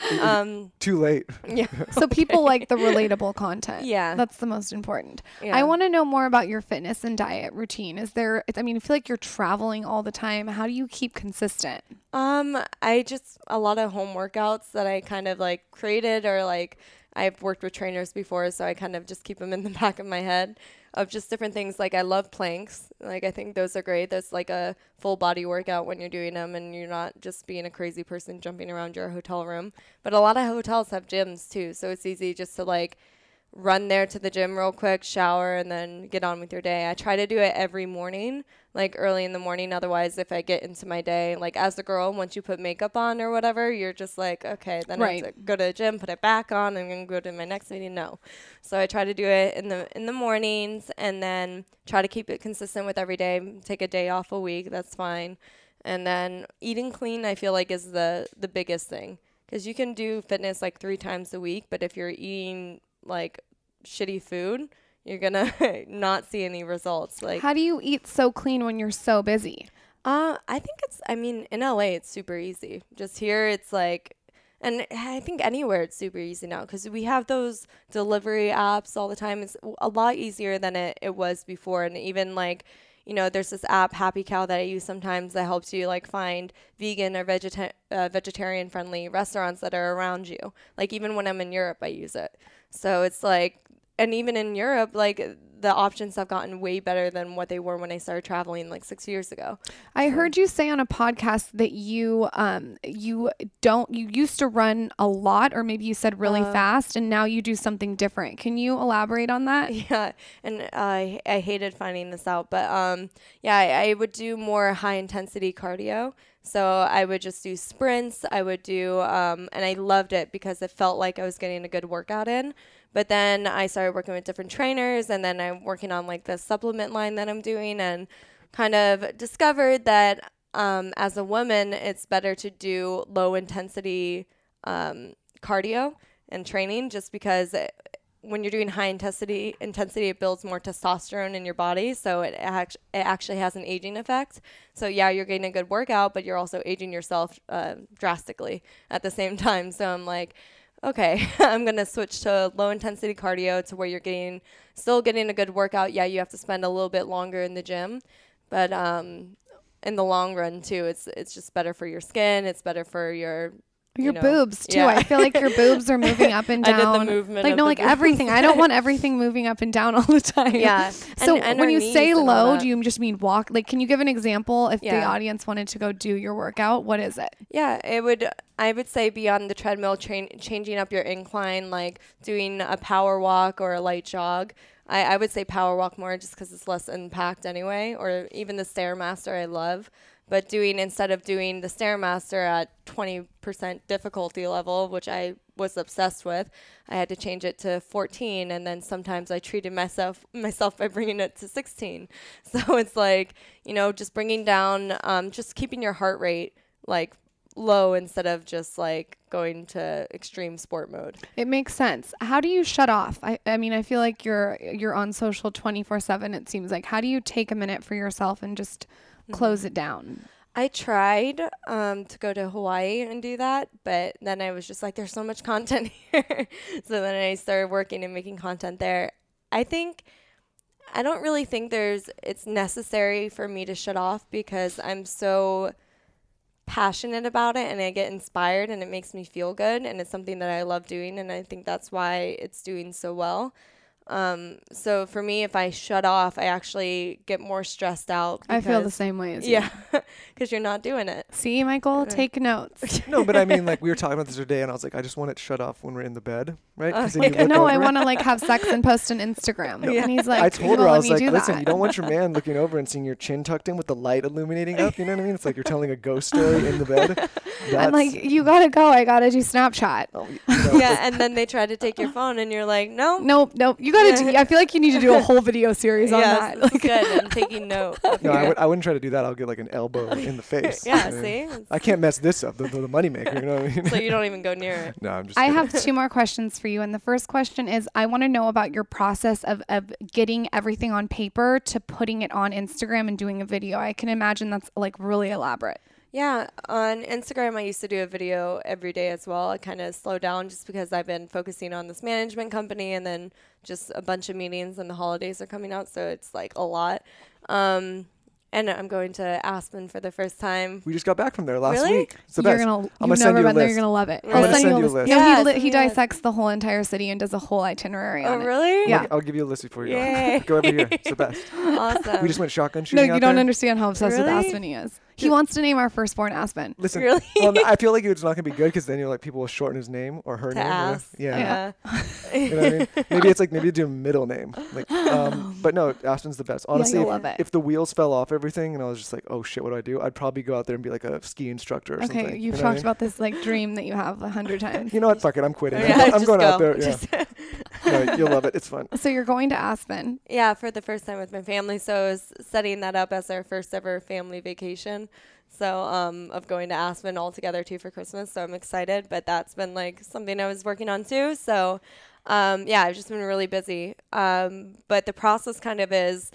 Um, Too late. yeah. so people like the relatable content. Yeah. That's the most important. Yeah. I want to know more about your fitness and diet routine. Is there I mean, I feel like you're traveling all the time. How do you keep consistent? Um, I just a lot of home workouts that I kind of like created or like I've worked with trainers before, so I kind of just keep them in the back of my head of just different things. Like I love planks. Like I think those are great. That's like a full body workout when you're doing them and you're not just being a crazy person jumping around your hotel room. But a lot of hotels have gyms too, so it's easy just to like run there to the gym real quick, shower, and then get on with your day. I try to do it every morning, like early in the morning. Otherwise, if I get into my day, like as a girl, once you put makeup on or whatever, you're just like, okay, then I have to go to the gym, put it back on, and then go to my next meeting. No, so I try to do it in the in the mornings, and then try to keep it consistent with every day. Take a day off a week, that's fine, and then eating clean. I feel like is the the biggest thing because you can do fitness like three times a week, but if you're eating like shitty food, you're gonna not see any results. Like, How do you eat so clean when you're so busy? uh, I think it's. I mean, in LA, it's super easy. Just here, it's like, and I think anywhere it's super easy now because we have those delivery apps all the time. It's a lot easier than it, it was before, and even like. You know, there's this app, Happy Cow, that I use sometimes that helps you like find vegan or vegeta- uh, vegetarian friendly restaurants that are around you. Like even when I'm in Europe, I use it. So it's like, and even in Europe, like the options have gotten way better than what they were when I started traveling like six years ago. I heard you say on a podcast that you um you don't you used to run a lot or maybe you said really Uh. fast and now you do something different. Can you elaborate on that? Yeah, and I I hated finding this out, but um, yeah, I, I would do more high intensity cardio. So I would just do sprints. I would do, um, and I loved it because it felt like I was getting a good workout in. But then I started working with different trainers, and then I'm working on like the supplement line that I'm doing, and kind of discovered that um, as a woman, it's better to do low intensity um, cardio and training just because when you're doing high intensity intensity it builds more testosterone in your body. So it, act- it actually has an aging effect. So yeah you're getting a good workout but you're also aging yourself uh, drastically at the same time. So i'm like okay i'm going to switch to low intensity cardio to where you're getting still getting a good workout. Yeah you have to spend a little bit longer in the gym but um in the long run too it's it's just better for your skin. It's better for your you Your know, boobs too. yeah. I feel like your boobs are moving up and down. I did the movement like no, like boobs. everything. I don't want everything moving up and down all the time. Yeah. So And- and when you say low, do you just mean walk? Like, can you give an example if the audience wanted to go do your workout? What is it? Yeah, it would. I would say be on the treadmill, train, changing up your incline, like doing a power walk or a light jog. I, I would say power walk more just because it's less impact anyway, or even the stairmaster I love. But doing instead of doing the stairmaster at 20% difficulty level which i was obsessed with i had to change it to 14 and then sometimes i treated myself myself by bringing it to 16 so it's like you know just bringing down um, just keeping your heart rate like low instead of just like going to extreme sport mode It makes sense. How do you shut off? I, I mean, I feel like you're you're on social 24/7 it seems like. How do you take a minute for yourself and just close it down? I tried um, to go to Hawaii and do that, but then I was just like, there's so much content here. so then I started working and making content there. I think, I don't really think there's, it's necessary for me to shut off because I'm so passionate about it and I get inspired and it makes me feel good and it's something that I love doing and I think that's why it's doing so well. Um, so for me, if I shut off, I actually get more stressed out. I feel the because- same way as you. Yeah, because you're not doing it. See, Michael, take notes. No, but I mean, like we were talking about this today, and I was like, I just want it shut off when we're in the bed, right? 'Cause then you Like, look no, I over. want to like have sex and post on Instagram. And he's like, I told her I was like, listen, that." you don't want your man looking over and seeing your chin tucked in with the light illuminating up. You know what I mean? It's like you're telling a ghost story in the bed. I'm like, you gotta go. I gotta do Snapchat. oh, you know, yeah, and then they try to take your phone, and you're like, no, Nope, nope. You gotta. Do, I feel like you need to do a whole video series on yes, that. this is Like, good. I'm taking note. No, I, would, I wouldn't try to do that. I'll get like an elbow in the face. yeah, I mean, see, I can't mess this up. The, the, the moneymaker. You know what I mean? so you don't even go near it. no, I'm just. I kidding. have two more questions for you. And the first question is I want to know about your process of, of getting everything on paper to putting it on Instagram and doing a video. I can imagine that's like really elaborate. Yeah, on Instagram, I used to do a video every day as well. I kind of slowed down just because I've been focusing on this management company and then just a bunch of meetings and the holidays are coming out, so it's like a lot. Um, and I'm going to Aspen for the first time. We just got back from there last Really? week. It's the you're best. gonna, I'm you've gonna send never you a been there. You're gonna love it. I'm gonna send you a list. No, Yes, he, li- he dissects the whole entire city and does a whole itinerary Oh, on it. really? Yeah. I'll give you a list before you Yay. go. Go every year. It's the best. Awesome. We just went shotgun shooting. No, you out don't there. understand how obsessed with Aspen he is. He wants to name our firstborn Aspen. Listen, Really? well, I feel like it's not gonna be good because then you're like people will shorten his name or her to name. you know? ask. Yeah. Yeah. You know what I mean? Maybe it's like maybe do a middle name. Like, um, but no, Aspen's the best. Honestly, you'll if, it. if the wheels fell off everything and I was just like, oh shit, what do I do? I'd probably go out there and be like a ski instructor or Okay, something. you've you know what I talked mean? about this like dream that you have a hundred times. You know what? Fuck it. I'm quitting. Yeah, I'm, I'm just going out there. Yeah. Just- no, you'll love it. It's fun. So you're going to Aspen. Yeah, for the first time with my family. So I was setting that up as our first ever family vacation. So um, of going to Aspen all together too for Christmas. So I'm excited. But that's been like something I was working on too. So um, yeah, I've just been really busy. Um, but the process kind of is.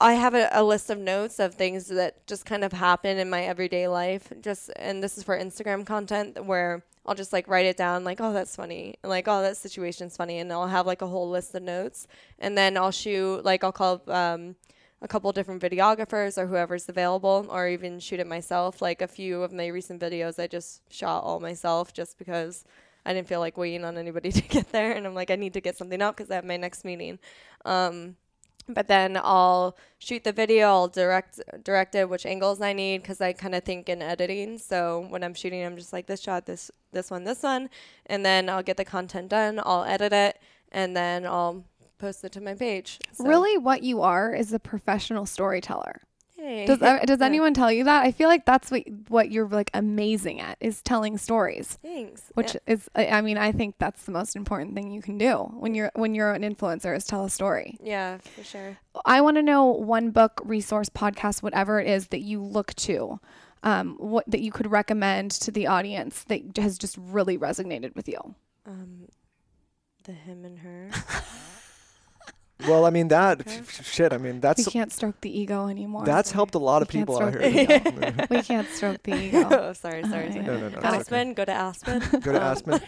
I have a, a list of notes of things that just kind of happen in my everyday life. Just and this is for Instagram content where I'll just like write it down like, oh that's funny. And like, oh that situation's funny and I'll have like a whole list of notes. And then I'll shoot like I'll call um a couple different videographers or whoever's available or even shoot it myself. Like a few of my recent videos I just shot all myself just because I didn't feel like waiting on anybody to get there and I'm like I need to get something out because I have my next meeting. Um but then I'll shoot the video, I'll direct direct it which angles I need because I kind of think in editing. So when I'm shooting, I'm just like this shot, this this one, this one, and then I'll get the content done. I'll edit it, and then I'll post it to my page. So- Really, what you are is a professional storyteller. Does does anyone tell you that? I feel like that's what what you're like amazing at is telling stories. Thanks. Which Yeah. is, I I mean, I think that's the most important thing you can do when you're when you're an influencer is tell a story. yeah, for sure. I want to know one book, resource, podcast, whatever it is that you look to, um, what that you could recommend to the audience that has just really resonated with you. Um, the him and her. Well, I mean that Okay. shit. I mean that's We can't stroke the ego anymore. that's helped a lot of We people out here. the ego. Yeah. we can't stroke the ego. oh, sorry, sorry, Uh, sorry. No, no, no. it's okay. Aspen, go to Aspen. Go to Aspen.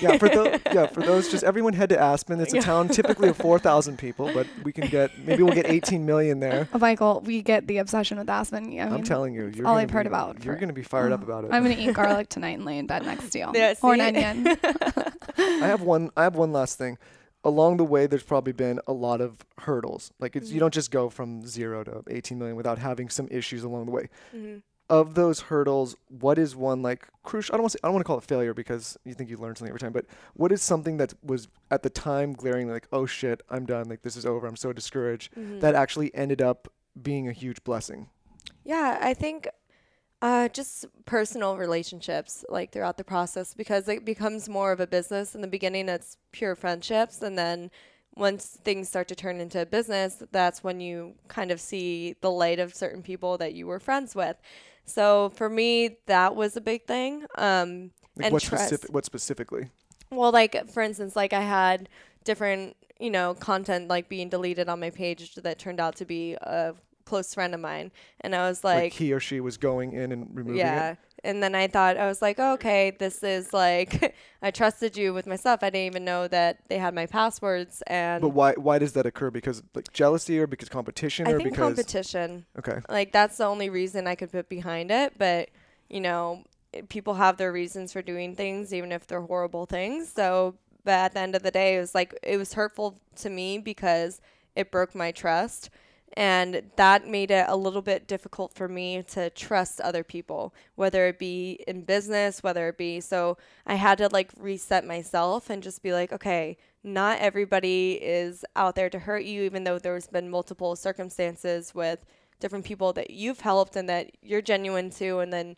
yeah, for those yeah for those just everyone head to Aspen. It's a town typically of four thousand people, but we can get maybe we'll get eighteen million there. Oh, Michael, we get the obsession with Aspen. I I'm mean, telling you, you're all I've heard be- about You're gonna be fired up Oh, about it. I'm gonna eat garlic tonight and lay in bed next to you. Yeah, or an onion. I have one. I have one last thing. Along the way, there's probably been a lot of hurdles. Like it's Mm-hmm. you don't just go from zero to 18 million without having some issues along the way. mhm. Of those hurdles, what is one like crucial? I don't want to. I don't want to call it failure because you think you learn something every time. But what is something that was at the time glaring like, oh shit, I'm done. Like this is over. I'm so discouraged. Mhm. That actually ended up being a huge blessing. Yeah, I think uh, just personal relationships, like throughout the process, because it becomes more of a business. In the beginning, it's pure friendships, and then once things start to turn into a business, that's when you kind of see the light of certain people that you were friends with. So for me, that was a big thing. Um, Like and what trust. specific? What specifically? Well, like for instance, like I had different, you know, content like being deleted on my page that turned out to be a close friend of mine, and I was Like, like, he or she was going in and removing yeah. it. And then I thought I was like, oh, okay, this is like I trusted you with my stuff. I didn't even know that they had my passwords, and But why? Why does that occur? Because like jealousy, or because competition, I or think because competition. okay. Like that's the only reason I could put behind it. But you know, eh, people have their reasons for doing things, even if they're horrible things. So, but at the end of the day, it was like it was hurtful to me because it broke my trust. And that made it a little bit difficult for me to trust other people, whether it be in business, whether it be. So I had to like reset myself and just be like, okay, not everybody is out there to hurt you, even though there's been multiple circumstances with different people that you've helped and that you're genuine to, and then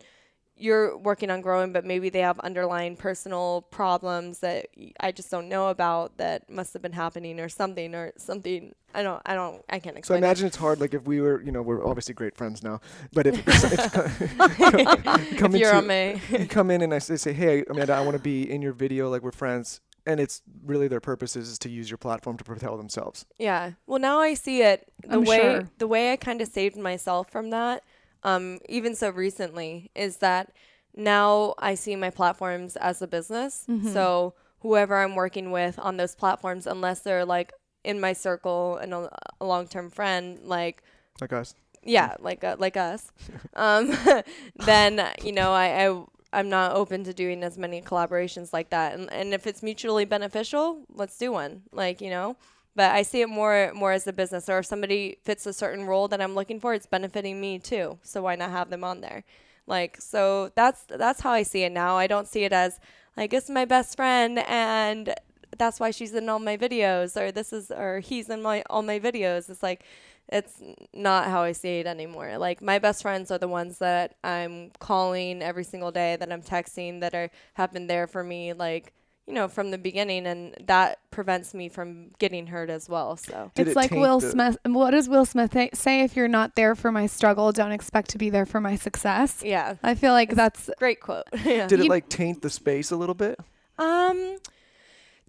you're working on growing, but maybe they have underlying personal problems that I just don't know about that must have been happening or something or something. I don't, I don't, I can't So explain. it. imagine it's hard. Like if we were, you know, we're obviously great friends now. But if, if come if you're into- on my, you come in and I say, say, hey, Amanda, I want to be in your video, like we're friends, and it's really their purpose is, is to use your platform to propel themselves. Yeah. Well, now I see it the I'm way sure. the way I kind of saved myself from that, um, even so recently, is that now I see my platforms as a business. Mm-hmm. So whoever I'm working with on those platforms, unless they're like in my circle and a, a long term friend, like Like us. yeah, like uh, like us, um, then you know I, I I'm not open to doing as many collaborations like that. And and if it's mutually beneficial, let's do one. Like you know, but I see it more more as a business. Or if somebody fits a certain role that I'm looking for, it's benefiting me too. So why not have them on there? Like so that's that's how I see it now. I don't see it as like is my best friend and that's why she's in all my videos or this is or he's in my all my videos. It's like it's not how I see it anymore. Like my best friends are the ones that I'm calling every single day, that I'm texting, that are have been there for me, like you know, from the beginning, and that prevents me from getting hurt as well. So Did it's it like Will the- Smith. What does Will Smith th- say? If you're not there for my struggle, don't expect to be there for my success. yeah, I feel like that's great quote. yeah. Did it You- like taint the space a little bit? Um,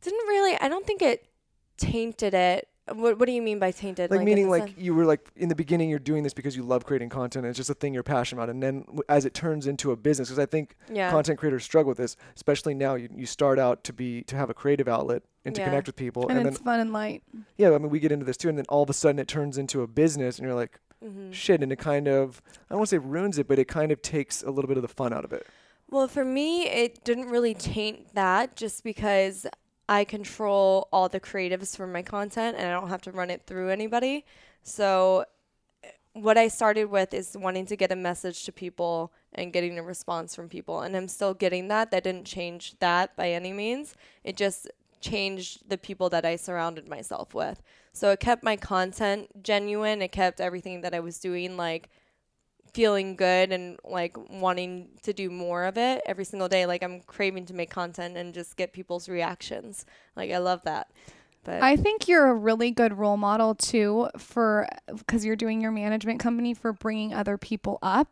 didn't really. I don't think it tainted it. What What do you mean by tainted? Like, in meaning like sen- you were like in the beginning you're doing this because you love creating content and it's just a thing you're passionate about and then w- as it turns into a business because I think yeah, content creators struggle with this especially now you, you start out to be to have a creative outlet and to Yeah. connect with people and, and, it's then fun and light. yeah I mean we get into this too and then all of a sudden it turns into a business and you're like hmm shit and it kind of I don't want to say ruins it but it kind of takes a little bit of the fun out of it Well, for me, it didn't really taint that just because I control all the creatives for my content and I don't have to run it through anybody. So, eh, what I started with is wanting to get a message to people and getting a response from people. And I'm still getting that. That didn't change that by any means. It just changed the people that I surrounded myself with. So, it kept my content genuine, it kept everything that I was doing like feeling good and like wanting to do more of it every single day. Like I'm craving to make content and just get people's reactions. Like I love that. But I think you're a really good role model too for because you're doing your management company for bringing other people up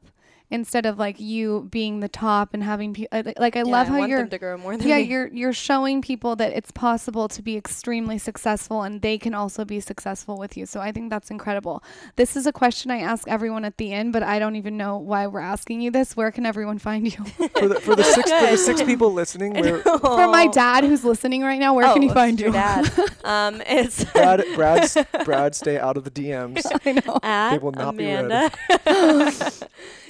instead of like you being the top and having people like I yeah, love I how want you're them to grow more than yeah me. you're you're showing people that it's possible to be extremely successful and they can also be successful with you. So i think that's incredible. This is a question i ask everyone at the end but i don't even know why we're asking you this. Where can everyone find you? For the, for the six for the six people listening where for my dad who's listening right now where can he Oh, find your you? Dad. um, it's Brad Brad's, Brad stay out of the DMs i know. At will not be read.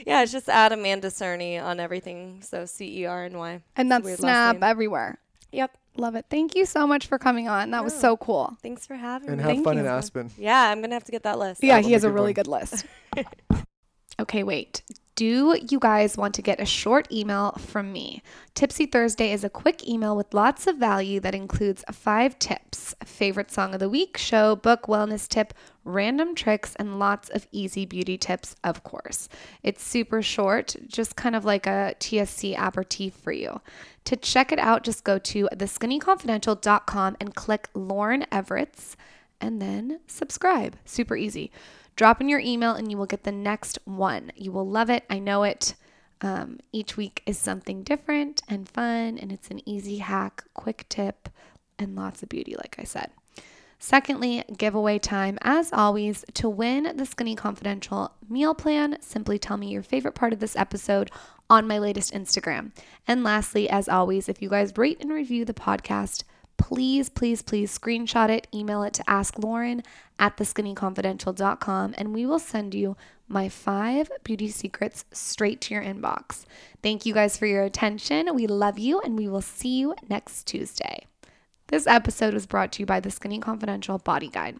Amanda. yeah, it's just at Amanda Cerny on everything. So C E R N Y. and that's snap everywhere Yep. love it thank you so much for coming on that was so oh, cool Thanks for having and me. And have Thank fun you. in Aspen Yeah, I'm gonna have to get that list. yeah That'll he has a a good really one. good list okay wait do you guys want to get a short email from me? Tipsy Thursday is a quick email with lots of value that includes five tips favorite song of the week, show, book, wellness tip, random tricks, and lots of easy beauty tips, of course. It's super short, just kind of like a TSC aperitif for you. To check it out, just go to theskinnyconfidential.com and click Lauryn Evarts and then subscribe. Super easy. Drop in your email and you will get the next one. You will love it. I know it. Um, each week is something different and fun, and it's an easy hack, quick tip, and lots of beauty, like I said. Secondly, giveaway time. As always, to win the Skinny Confidential meal plan, simply tell me your favorite part of this episode on my latest Instagram. And lastly, as always, if you guys rate and review the podcast, please, please, please screenshot it, email it to Ask Lauryn at theskinnyconfidential.com, and we will send you my five beauty secrets straight to your inbox. Thank you guys for your attention. We love you, and we will see you next Tuesday. This episode was brought to you by the Skinny Confidential Body Guide.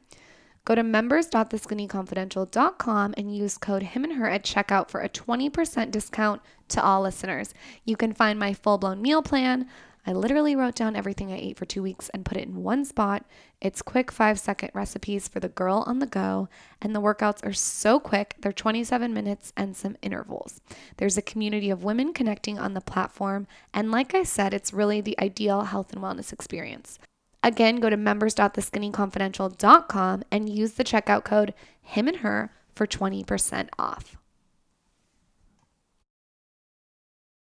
Go to members.theskinnyconfidential.com and use code him and her at checkout for a 20% discount to all listeners. You can find my full blown meal plan, I literally wrote down everything I ate for two weeks and put it in one spot. It's quick five second recipes for the girl on the go, and the workouts are so quick. They're 27 minutes and some intervals. There's a community of women connecting on the platform, and like I said, it's really the ideal health and wellness experience. Again, go to members.theskinnyconfidential.com and use the checkout code him and her for 20% off.